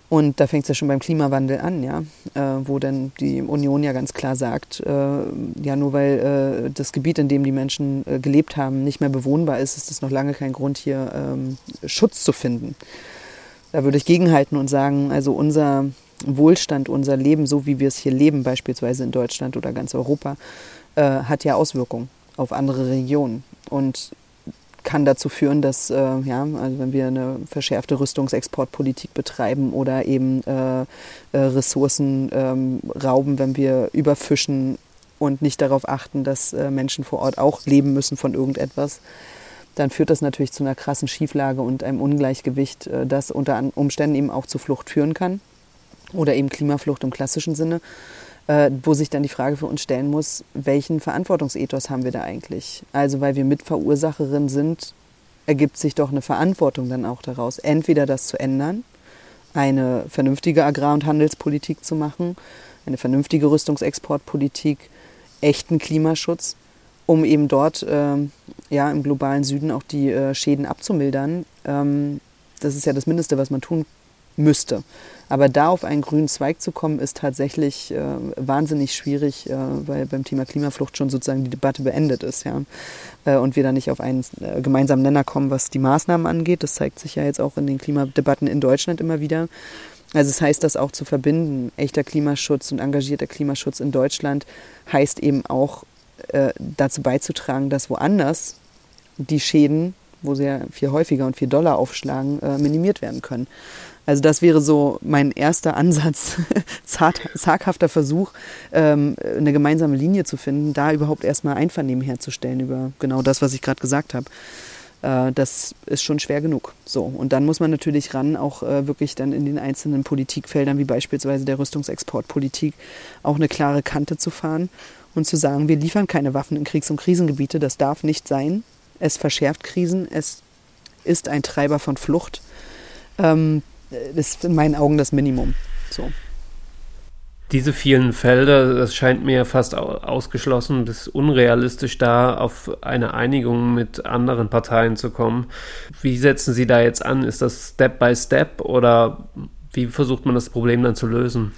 Und da fängt es ja schon beim Klimawandel an, ja, äh, wo dann die Union ja ganz klar sagt, äh, ja nur weil äh, das Gebiet, in dem die Menschen äh, gelebt haben, nicht mehr bewohnbar ist, ist das noch lange kein Grund, hier ähm, Schutz zu finden. Da würde ich gegenhalten und sagen, also unser Wohlstand, unser Leben, so wie wir es hier leben, beispielsweise in Deutschland oder ganz Europa, äh, hat ja Auswirkungen auf andere Regionen. Und kann dazu führen, dass, äh, ja, also wenn wir eine verschärfte Rüstungsexportpolitik betreiben oder eben äh, äh, Ressourcen ähm, rauben, wenn wir überfischen und nicht darauf achten, dass äh, Menschen vor Ort auch leben müssen von irgendetwas, dann führt das natürlich zu einer krassen Schieflage und einem Ungleichgewicht, äh, das unter Umständen eben auch zu Flucht führen kann oder eben Klimaflucht im klassischen Sinne äh, wo sich dann die Frage für uns stellen muss, welchen Verantwortungsethos haben wir da eigentlich? Also weil wir Mitverursacherin sind, ergibt sich doch eine Verantwortung dann auch daraus, entweder das zu ändern, eine vernünftige Agrar- und Handelspolitik zu machen, eine vernünftige Rüstungsexportpolitik, echten Klimaschutz, um eben dort äh, ja, im globalen Süden auch die äh, Schäden abzumildern. Ähm, das ist ja das Mindeste, was man tun müsste. Aber da auf einen grünen Zweig zu kommen, ist tatsächlich äh, wahnsinnig schwierig, äh, weil beim Thema Klimaflucht schon sozusagen die Debatte beendet ist. Ja? Äh, und wir da nicht auf einen äh, gemeinsamen Nenner kommen, was die Maßnahmen angeht. Das zeigt sich ja jetzt auch in den Klimadebatten in Deutschland immer wieder. Also es heißt, das auch zu verbinden. Echter Klimaschutz und engagierter Klimaschutz in Deutschland heißt eben auch äh, dazu beizutragen, dass woanders die Schäden, wo sie ja viel häufiger und viel doller aufschlagen, äh, minimiert werden können. Also das wäre so mein erster Ansatz, *laughs* zaghafter Versuch, ähm, eine gemeinsame Linie zu finden, da überhaupt erstmal Einvernehmen herzustellen über genau das, was ich gerade gesagt habe. Äh, das ist schon schwer genug. So, und dann muss man natürlich ran, auch äh, wirklich dann in den einzelnen Politikfeldern, wie beispielsweise der Rüstungsexportpolitik, auch eine klare Kante zu fahren und zu sagen, wir liefern keine Waffen in Kriegs- und Krisengebiete, das darf nicht sein. Es verschärft Krisen, es ist ein Treiber von Flucht. Ähm, das ist in meinen Augen das Minimum. So. Diese vielen Felder, das scheint mir fast ausgeschlossen, das ist unrealistisch, da auf eine Einigung mit anderen Parteien zu kommen. Wie setzen Sie da jetzt an? Ist das Step by Step oder wie versucht man das Problem dann zu lösen?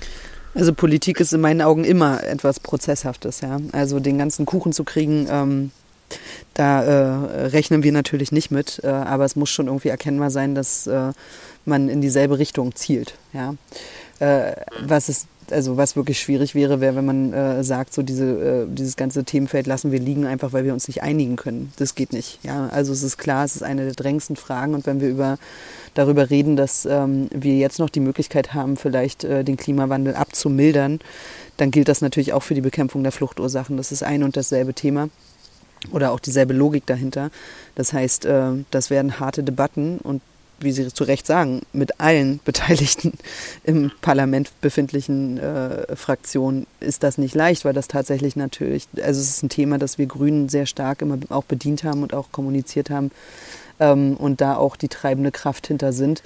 Also Politik ist in meinen Augen immer etwas Prozesshaftes, ja. Also den ganzen Kuchen zu kriegen, ähm, da äh, rechnen wir natürlich nicht mit, äh, aber es muss schon irgendwie erkennbar sein, dass äh, man in dieselbe Richtung zielt, ja. Äh, was ist also was wirklich schwierig wäre, wäre, wenn man äh, sagt, so diese, äh, dieses ganze Themenfeld lassen wir liegen, einfach weil wir uns nicht einigen können. Das geht nicht. Ja, also es ist klar, es ist eine der drängendsten Fragen. Und wenn wir über, darüber reden, dass ähm, wir jetzt noch die Möglichkeit haben, vielleicht äh, den Klimawandel abzumildern, dann gilt das natürlich auch für die Bekämpfung der Fluchtursachen. Das ist ein und dasselbe Thema oder auch dieselbe Logik dahinter. Das heißt, äh, das werden harte Debatten und wie Sie zu Recht sagen, mit allen *laughs* Beteiligten im Parlament befindlichen äh, Fraktionen ist das nicht leicht, weil das tatsächlich natürlich, also es ist ein Thema, das wir Grünen sehr stark immer auch bedient haben und auch kommuniziert haben ähm, und da auch die treibende Kraft hinter sind.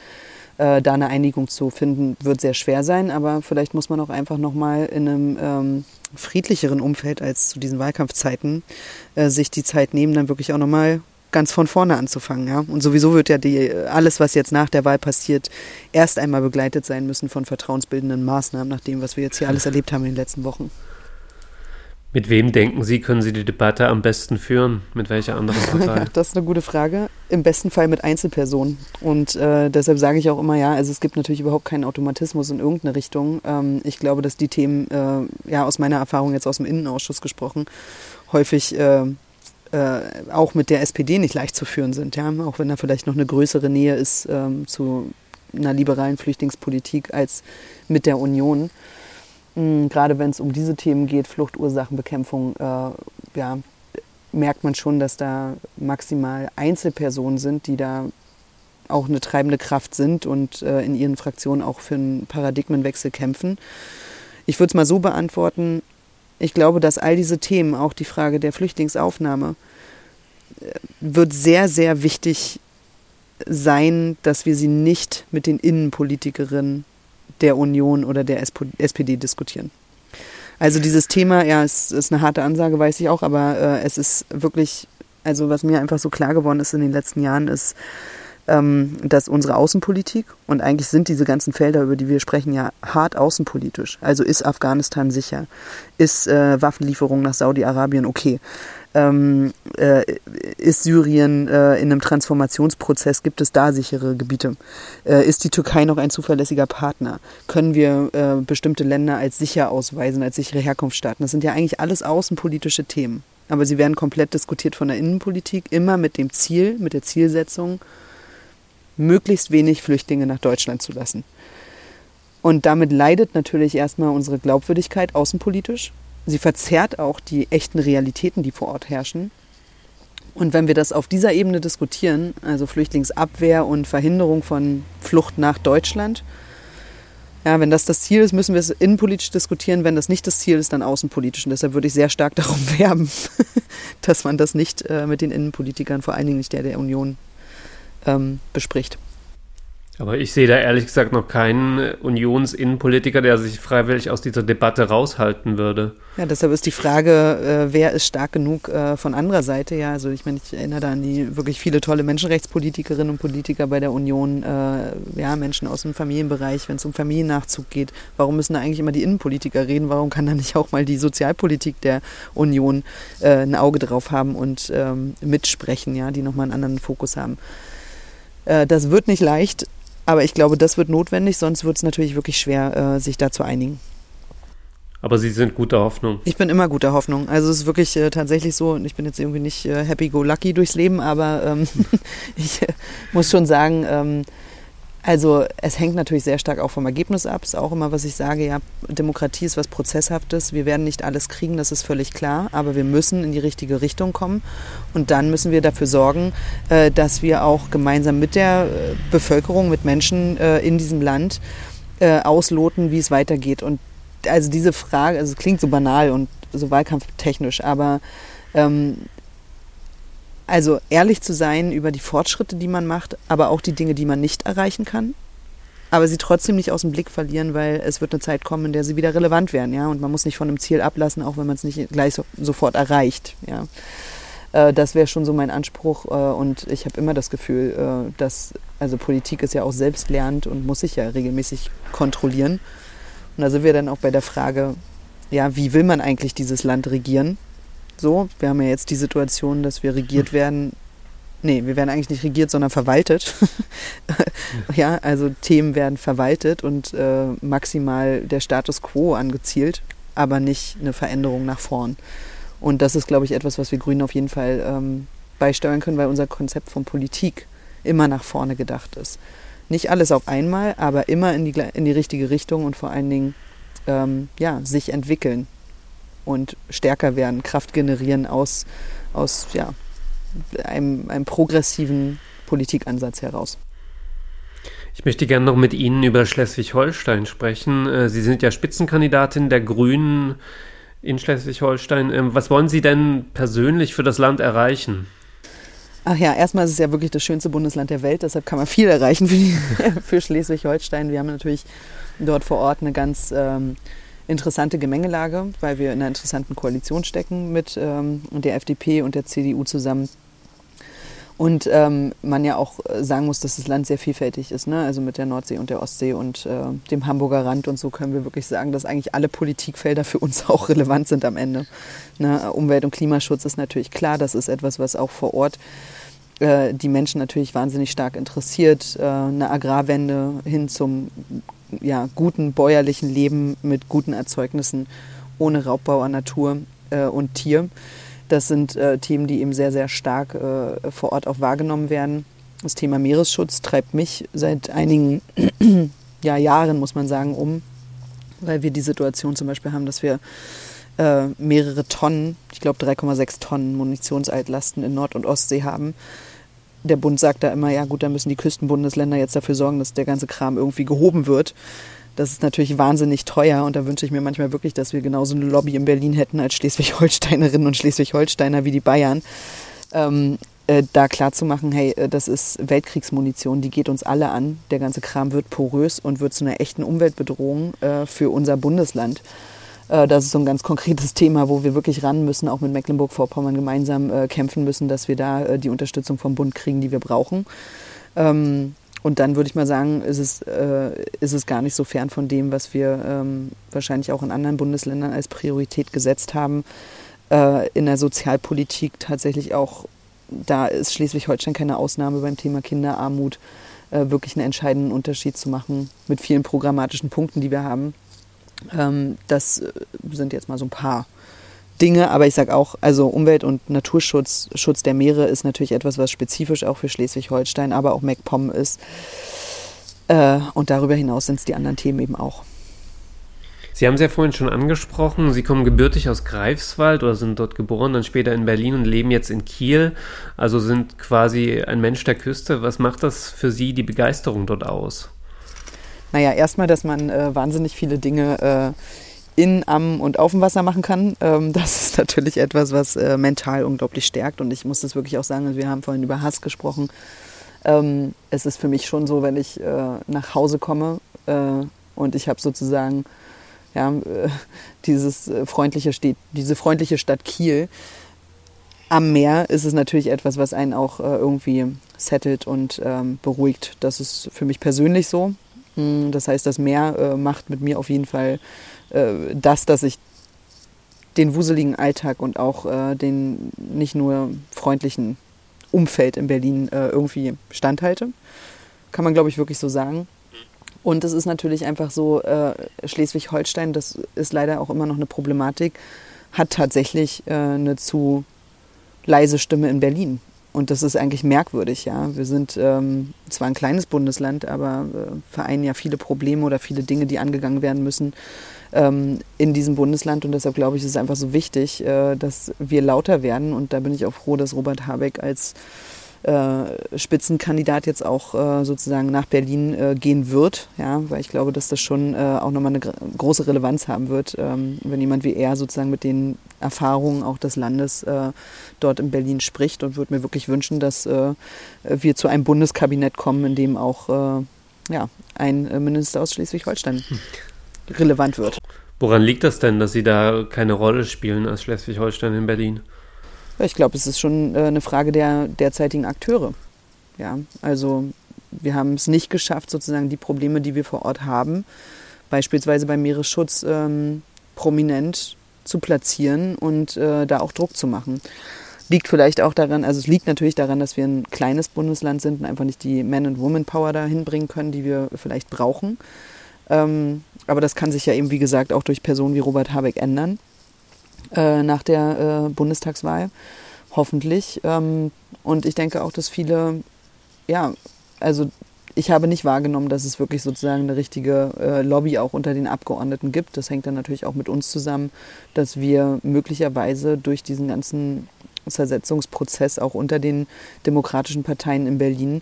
Äh, da eine Einigung zu finden, wird sehr schwer sein, aber vielleicht muss man auch einfach nochmal in einem ähm, friedlicheren Umfeld als zu diesen Wahlkampfzeiten äh, sich die Zeit nehmen, dann wirklich auch nochmal ganz von vorne anzufangen. Ja? Und sowieso wird ja die, alles, was jetzt nach der Wahl passiert, erst einmal begleitet sein müssen von vertrauensbildenden Maßnahmen, nach dem, was wir jetzt hier alles erlebt haben in den letzten Wochen. Mit wem denken Sie, können Sie die Debatte am besten führen? Mit welcher anderen *laughs* Partei? das ist eine gute Frage. Im besten Fall mit Einzelpersonen. Und äh, deshalb sage ich auch immer, ja, also es gibt natürlich überhaupt keinen Automatismus in irgendeine Richtung. Ähm, ich glaube, dass die Themen, äh, ja, aus meiner Erfahrung jetzt aus dem Innenausschuss gesprochen, häufig äh, äh, auch mit der SPD nicht leicht zu führen sind. Ja? Auch wenn da vielleicht noch eine größere Nähe ist ähm, zu einer liberalen Flüchtlingspolitik als mit der Union. Mhm, gerade wenn es um diese Themen geht, Fluchtursachenbekämpfung, äh, ja, merkt man schon, dass da maximal Einzelpersonen sind, die da auch eine treibende Kraft sind und äh, in ihren Fraktionen auch für einen Paradigmenwechsel kämpfen. Ich würde es mal so beantworten, ich glaube, dass all diese Themen, auch die Frage der Flüchtlingsaufnahme, äh, wird sehr, sehr wichtig sein, dass wir sie nicht mit den Innenpolitikerinnen der Union oder der SPD diskutieren. Also dieses Thema, ja, es ist eine harte Ansage, weiß ich auch, aber äh, es ist wirklich, also was mir einfach so klar geworden ist in den letzten Jahren, ist, ähm, dass unsere Außenpolitik, und eigentlich sind diese ganzen Felder, über die wir sprechen, ja hart außenpolitisch. Also ist Afghanistan sicher? Ist äh, Waffenlieferung nach Saudi-Arabien okay? Ähm, äh, ist Syrien äh, in einem Transformationsprozess? Gibt es da sichere Gebiete? Äh, ist die Türkei noch ein zuverlässiger Partner? Können wir äh, bestimmte Länder als sicher ausweisen, als sichere Herkunftsstaaten? Das sind ja eigentlich alles außenpolitische Themen. Aber sie werden komplett diskutiert von der Innenpolitik, immer mit dem Ziel, mit der Zielsetzung, möglichst wenig Flüchtlinge nach Deutschland zu lassen. Und damit leidet natürlich erstmal unsere Glaubwürdigkeit außenpolitisch. Sie verzerrt auch die echten Realitäten, die vor Ort herrschen. Und wenn wir das auf dieser Ebene diskutieren, also Flüchtlingsabwehr und Verhinderung von Flucht nach Deutschland, ja, wenn das das Ziel ist, müssen wir es innenpolitisch diskutieren. Wenn das nicht das Ziel ist, dann außenpolitisch. Und deshalb würde ich sehr stark *laughs* darum werben, dass man das nicht äh, mit den Innenpolitikern, vor allen Dingen nicht der der Union, ähm, bespricht. Aber ich sehe da ehrlich gesagt noch keinen Unionsinnenpolitiker, der sich freiwillig aus dieser Debatte raushalten würde. Ja, deshalb ist die Frage, äh, wer ist stark genug äh, von anderer Seite? Ja, also ich meine, ich erinnere da an die wirklich viele tolle Menschenrechtspolitikerinnen und Politiker bei der Union, äh, ja, Menschen aus dem Familienbereich, wenn es um Familiennachzug geht. Warum müssen da eigentlich immer die Innenpolitiker reden? Warum kann da nicht auch mal die Sozialpolitik der Union äh, ein Auge drauf haben und ähm, mitsprechen, ja, die nochmal einen anderen Fokus haben? Äh, das wird nicht leicht, aber ich glaube, das wird notwendig, sonst wird es natürlich wirklich schwer, äh, sich da zu einigen. Aber Sie sind guter Hoffnung. Ich bin immer guter Hoffnung. Also es ist wirklich äh, tatsächlich so, und ich bin jetzt irgendwie nicht äh, happy-go-lucky durchs Leben, aber ähm, *laughs* ich äh, muss schon sagen, ähm, also es hängt natürlich sehr stark auch vom Ergebnis ab. Ist auch immer, was ich sage, ja, Demokratie ist was Prozesshaftes. Wir werden nicht alles kriegen, das ist völlig klar, aber wir müssen in die richtige Richtung kommen. Und dann müssen wir dafür sorgen, äh, dass wir auch gemeinsam mit der äh, Bevölkerung, mit Menschen äh, in diesem Land ausloten, wie es weitergeht. Und also diese Frage, also es klingt so banal und so wahlkampftechnisch, aber ähm, Also ehrlich zu sein über die Fortschritte, die man macht, aber auch die Dinge, die man nicht erreichen kann. Aber sie trotzdem nicht aus dem Blick verlieren, weil es wird eine Zeit kommen, in der sie wieder relevant werden, ja. Und man muss nicht von einem Ziel ablassen, auch wenn man es nicht gleich so, sofort erreicht, ja. Äh, das wäre schon so mein Anspruch. Äh, und ich habe immer das Gefühl, äh, dass, also Politik ist ja auch selbstlernend und muss sich ja regelmäßig kontrollieren. Und da sind wir dann auch bei der Frage, ja, wie will man eigentlich dieses Land regieren? So, wir haben ja jetzt die Situation, dass wir regiert werden. Nee, wir werden eigentlich nicht regiert, sondern verwaltet. *laughs* ja, also Themen werden verwaltet und äh, maximal der Status quo angezielt, aber nicht eine Veränderung nach vorn. Und das ist, glaube ich, etwas, was wir Grünen auf jeden Fall ähm, beisteuern können, weil unser Konzept von Politik immer nach vorne gedacht ist. Nicht alles auf einmal, aber immer in die, in die richtige Richtung und vor allen Dingen ähm, ja, sich entwickeln und stärker werden, Kraft generieren aus, aus ja, einem, einem progressiven Politikansatz heraus. Ich möchte gerne noch mit Ihnen über Schleswig-Holstein sprechen. Äh, Sie sind ja Spitzenkandidatin der Grünen in Schleswig-Holstein. Ähm, was wollen Sie denn persönlich für das Land erreichen? Ach ja, erstmal ist es ja wirklich das schönste Bundesland der Welt, deshalb kann man viel erreichen für, *laughs* für Schleswig-Holstein. Wir haben natürlich dort vor Ort eine ganz ähm, interessante Gemengelage, weil wir in einer interessanten Koalition stecken mit ähm, der FDP und der CDU zusammen. Und ähm, man ja auch äh, sagen muss, dass das Land sehr vielfältig ist, ne? also mit der Nordsee und der Ostsee und äh, dem Hamburger Rand und so können wir wirklich sagen, dass eigentlich alle Politikfelder für uns *laughs* auch relevant sind am Ende. Ne? Umwelt- und Klimaschutz ist natürlich klar, das ist etwas, was auch vor Ort äh, die Menschen natürlich wahnsinnig stark interessiert. Äh, eine Agrarwende hin zum ja, guten bäuerlichen Leben mit guten Erzeugnissen ohne Raubbau an Natur äh, und Tier. Das sind äh, Themen, die eben sehr, sehr stark äh, vor Ort auch wahrgenommen werden. Das Thema Meeresschutz treibt mich seit einigen *clears throat* ja, Jahren, muss man sagen, um, weil wir die Situation zum Beispiel haben, dass wir äh, mehrere Tonnen, ich glaube 3,6 Tonnen Munitionsaltlasten in Nord- und Ostsee haben. Der Bund sagt da immer, ja gut, da müssen die Küstenbundesländer jetzt dafür sorgen, dass der ganze Kram irgendwie gehoben wird. Das ist natürlich wahnsinnig teuer und da wünsche ich mir manchmal wirklich, dass wir genauso eine Lobby in Berlin hätten als Schleswig-Holsteinerinnen und Schleswig-Holsteiner wie die Bayern. Ähm, äh, da klar zu machen, hey, äh, das ist Weltkriegsmunition, die geht uns alle an. Der ganze Kram wird porös und wird zu einer echten Umweltbedrohung äh, für unser Bundesland. Äh, das ist so ein ganz konkretes Thema, wo wir wirklich ran müssen, auch mit Mecklenburg-Vorpommern gemeinsam äh, kämpfen müssen, dass wir da äh, die Unterstützung vom Bund kriegen, die wir brauchen. Ähm, und dann würde ich mal sagen, ist es, äh, ist es gar nicht so fern von dem, was wir ähm, wahrscheinlich auch in anderen Bundesländern als Priorität gesetzt haben. In der Sozialpolitik tatsächlich auch, da ist Schleswig-Holstein keine Ausnahme beim Thema Kinderarmut, wirklich einen entscheidenden Unterschied zu machen mit vielen programmatischen Punkten, die wir haben. Ähm, das äh, sind jetzt mal so ein paar Dinge, aber ich sage auch, also Umwelt- und Naturschutz, Schutz der Meere ist natürlich etwas, was spezifisch auch für Schleswig-Holstein, aber auch MacPom ist. Äh, und darüber hinaus sind es die anderen Themen eben auch. Sie haben es ja vorhin schon angesprochen, Sie kommen gebürtig aus Greifswald oder sind dort geboren, dann später in Berlin und leben jetzt in Kiel, also sind quasi ein Mensch der Küste. Was macht das für Sie die Begeisterung dort aus? Naja, erstmal, dass man äh, wahnsinnig viele Dinge äh, in, am und auf dem Wasser machen kann. Ähm, *laughs* das ist natürlich etwas, was äh, mental unglaublich stärkt. Und ich muss das wirklich auch sagen, wir haben vorhin über Hass gesprochen. Ähm, es ist für mich schon so, wenn ich äh, nach Hause komme äh, und ich habe sozusagen ja, äh, dieses freundliche Städt, diese freundliche Stadt Kiel. Am Meer ist es natürlich etwas, was einen auch irgendwie settelt und ähm, beruhigt. Das ist für mich persönlich so. Hm, das heißt, das Meer macht mit mir auf jeden Fall äh, das, dass ich den wuseligen Alltag und auch äh, den nicht nur freundlichen Umfeld in Berlin äh, irgendwie standhalte. Kann man, glaube ich, wirklich so sagen. Und es ist natürlich einfach so, äh, Schleswig-Holstein, das ist leider auch immer noch eine Problematik, hat tatsächlich äh, eine zu leise Stimme in Berlin. Und das ist eigentlich merkwürdig, ja. Wir sind ähm, zwar ein kleines Bundesland, aber äh, vereinen ja viele Probleme oder viele Dinge, die angegangen werden müssen ähm, in diesem Bundesland. Und deshalb glaube ich, ist es einfach so wichtig, äh, dass wir lauter werden. Und da bin ich auch froh, dass Robert Habeck als Spitzenkandidat jetzt auch äh, sozusagen nach Berlin äh, gehen wird, ja, weil ich glaube, dass das schon äh, auch nochmal eine große Relevanz haben wird, ähm, wenn jemand wie er sozusagen mit den Erfahrungen auch des Landes äh, dort in Berlin spricht und würde mir wirklich wünschen, dass äh, wir zu einem Bundeskabinett kommen, in dem auch äh, ja, ein Minister aus Schleswig-Holstein hm. relevant wird. Woran liegt das denn, dass Sie da keine Rolle spielen als Schleswig-Holstein in Berlin? Ich glaube, es ist schon äh, eine Frage der derzeitigen Akteure. Ja, also wir haben es nicht geschafft, sozusagen die Probleme, die wir vor Ort haben, beispielsweise beim Meeresschutz ähm, prominent zu platzieren und äh, da auch Druck zu machen. Liegt vielleicht auch daran, also es liegt natürlich daran, dass wir ein kleines Bundesland sind und einfach nicht die Man- und Woman-Power da hinbringen können, die wir vielleicht brauchen. Ähm, aber das kann sich ja eben, wie gesagt, auch durch Personen wie Robert Habeck ändern äh, nach der äh, Bundestagswahl. Hoffentlich. Ähm, und ich denke auch, dass viele, ja, also ich habe nicht wahrgenommen, dass es wirklich sozusagen eine richtige äh, Lobby auch unter den Abgeordneten gibt. Das hängt dann natürlich auch mit uns zusammen, dass wir möglicherweise durch diesen ganzen Zersetzungsprozess auch unter den demokratischen Parteien in Berlin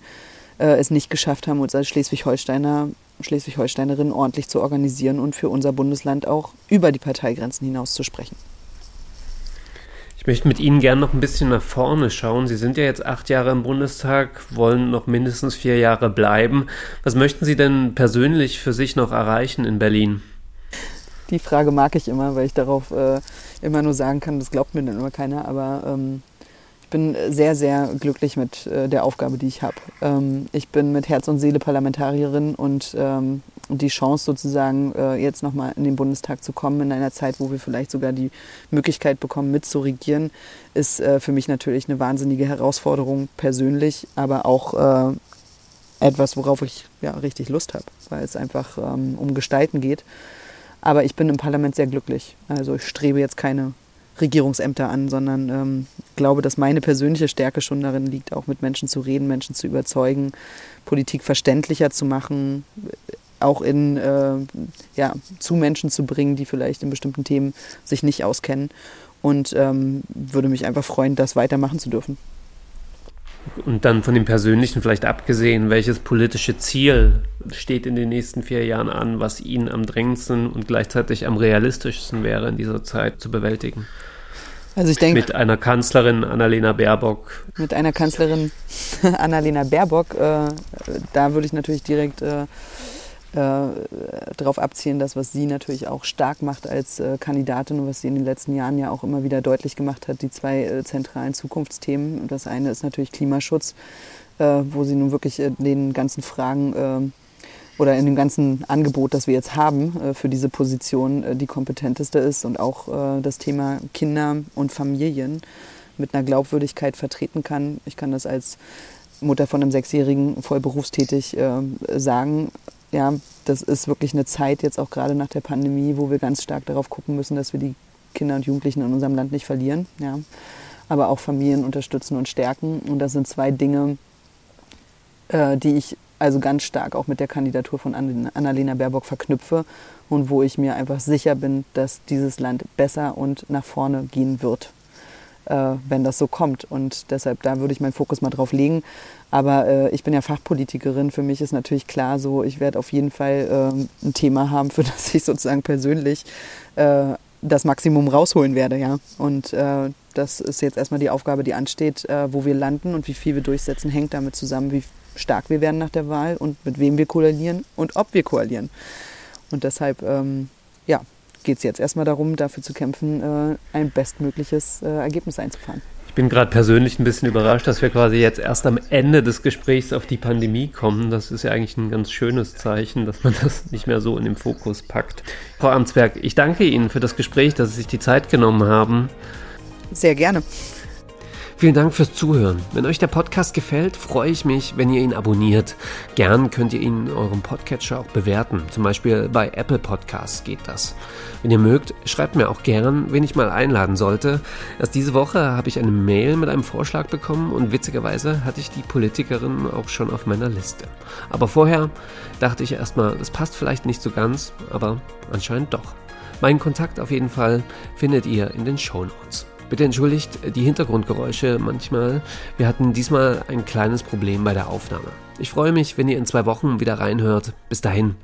äh, es nicht geschafft haben, uns als Schleswig-Holsteiner Schleswig-Holsteinerinnen ordentlich zu organisieren und für unser Bundesland auch über die Parteigrenzen hinaus zu sprechen. Ich möchte mit Ihnen gerne noch ein bisschen nach vorne schauen. Sie sind ja jetzt acht Jahre im Bundestag, wollen noch mindestens vier Jahre bleiben. Was möchten Sie denn persönlich für sich noch erreichen in Berlin? Die Frage mag ich immer, weil ich darauf äh, immer nur sagen kann, das glaubt mir dann immer keiner. Aber ähm, ich bin sehr, sehr glücklich mit äh, der Aufgabe, die ich habe. Ähm, ich bin mit Herz und Seele Parlamentarierin und ähm, die Chance sozusagen äh, jetzt nochmal in den Bundestag zu kommen, in einer Zeit, wo wir vielleicht sogar die Möglichkeit bekommen, mitzuregieren, ist äh, für mich natürlich eine wahnsinnige Herausforderung persönlich, aber auch äh, etwas, worauf ich ja, richtig Lust habe, weil es einfach ähm, um Gestalten geht. Aber ich bin im Parlament sehr glücklich. Also ich strebe jetzt keine Regierungsämter an, sondern ähm, glaube, dass meine persönliche Stärke schon darin liegt, auch mit Menschen zu reden, Menschen zu überzeugen, Politik verständlicher zu machen, auch in, äh, ja, zu Menschen zu bringen, die vielleicht in bestimmten Themen sich nicht auskennen. Und ähm, würde mich einfach freuen, das weitermachen zu dürfen. Und dann von dem Persönlichen vielleicht abgesehen, welches politische Ziel steht in den nächsten vier Jahren an, was Ihnen am drängendsten und gleichzeitig am realistischsten wäre in dieser Zeit zu bewältigen? Also ich denke. Mit einer Kanzlerin Annalena Baerbock. Mit einer Kanzlerin *laughs* Annalena Baerbock, äh, da würde ich natürlich direkt äh, äh, darauf abzielen, dass was sie natürlich auch stark macht als äh, Kandidatin und was sie in den letzten Jahren ja auch immer wieder deutlich gemacht hat, die zwei äh, zentralen Zukunftsthemen. Das eine ist natürlich Klimaschutz, äh, wo sie nun wirklich in den ganzen Fragen oder in dem ganzen Angebot, das wir jetzt haben äh, für diese Position, äh, die kompetenteste ist und auch äh, das Thema Kinder und Familien mit einer Glaubwürdigkeit vertreten kann. Ich kann das als Mutter von einem Sechsjährigen voll berufstätig sagen. Ja, das ist wirklich eine Zeit jetzt auch gerade nach der Pandemie, wo wir ganz stark darauf gucken müssen, dass wir die Kinder und Jugendlichen in unserem Land nicht verlieren. Ja. Aber auch Familien unterstützen und stärken. Und das sind zwei Dinge, die ich also ganz stark auch mit der Kandidatur von Annalena Baerbock verknüpfe und wo ich mir einfach sicher bin, dass dieses Land besser und nach vorne gehen wird, äh, wenn das so kommt. Und deshalb, da würde ich meinen Fokus mal drauf legen. Aber äh, ich bin ja Fachpolitikerin. Für mich ist natürlich klar so, ich werde auf jeden Fall äh, ein Thema haben, für *laughs* das ich sozusagen persönlich äh, das Maximum rausholen werde. Ja? Und äh, das ist jetzt erstmal die Aufgabe, die ansteht. Äh, wo wir landen und wie viel wir durchsetzen, hängt damit zusammen, wie stark wir werden nach der Wahl und mit wem wir koalieren und ob wir koalieren. Und deshalb, ähm, ja, geht es jetzt erstmal darum, dafür zu kämpfen, äh, ein bestmögliches äh, Ergebnis einzufahren. Ich bin gerade persönlich ein bisschen überrascht, dass wir quasi jetzt erst am Ende des Gesprächs auf die Pandemie kommen. Das ist ja eigentlich ein ganz schönes Zeichen, dass man *laughs* das nicht mehr so in den Fokus packt. Frau Amtsberg, ich danke Ihnen für das Gespräch, dass Sie sich die Zeit genommen haben. Sehr gerne. Vielen Dank fürs Zuhören. Wenn euch der Podcast gefällt, freue ich mich, wenn ihr ihn abonniert. Gern könnt ihr ihn in eurem Podcatcher auch bewerten. Zum Beispiel bei Apple Podcasts geht das. Wenn ihr mögt, schreibt mir auch gern, wen ich mal einladen sollte. Erst diese Woche habe ich eine Mail mit einem Vorschlag bekommen und witzigerweise hatte ich die Politikerin auch schon auf meiner Liste. Aber vorher dachte ich erstmal, das passt vielleicht nicht so ganz, aber anscheinend doch. Meinen Kontakt auf jeden Fall findet ihr in den Show Notes. Bitte entschuldigt die Hintergrundgeräusche manchmal. Wir hatten diesmal ein kleines Problem bei der Aufnahme. Ich freue mich, wenn ihr in zwei Wochen wieder reinhört. Bis dahin,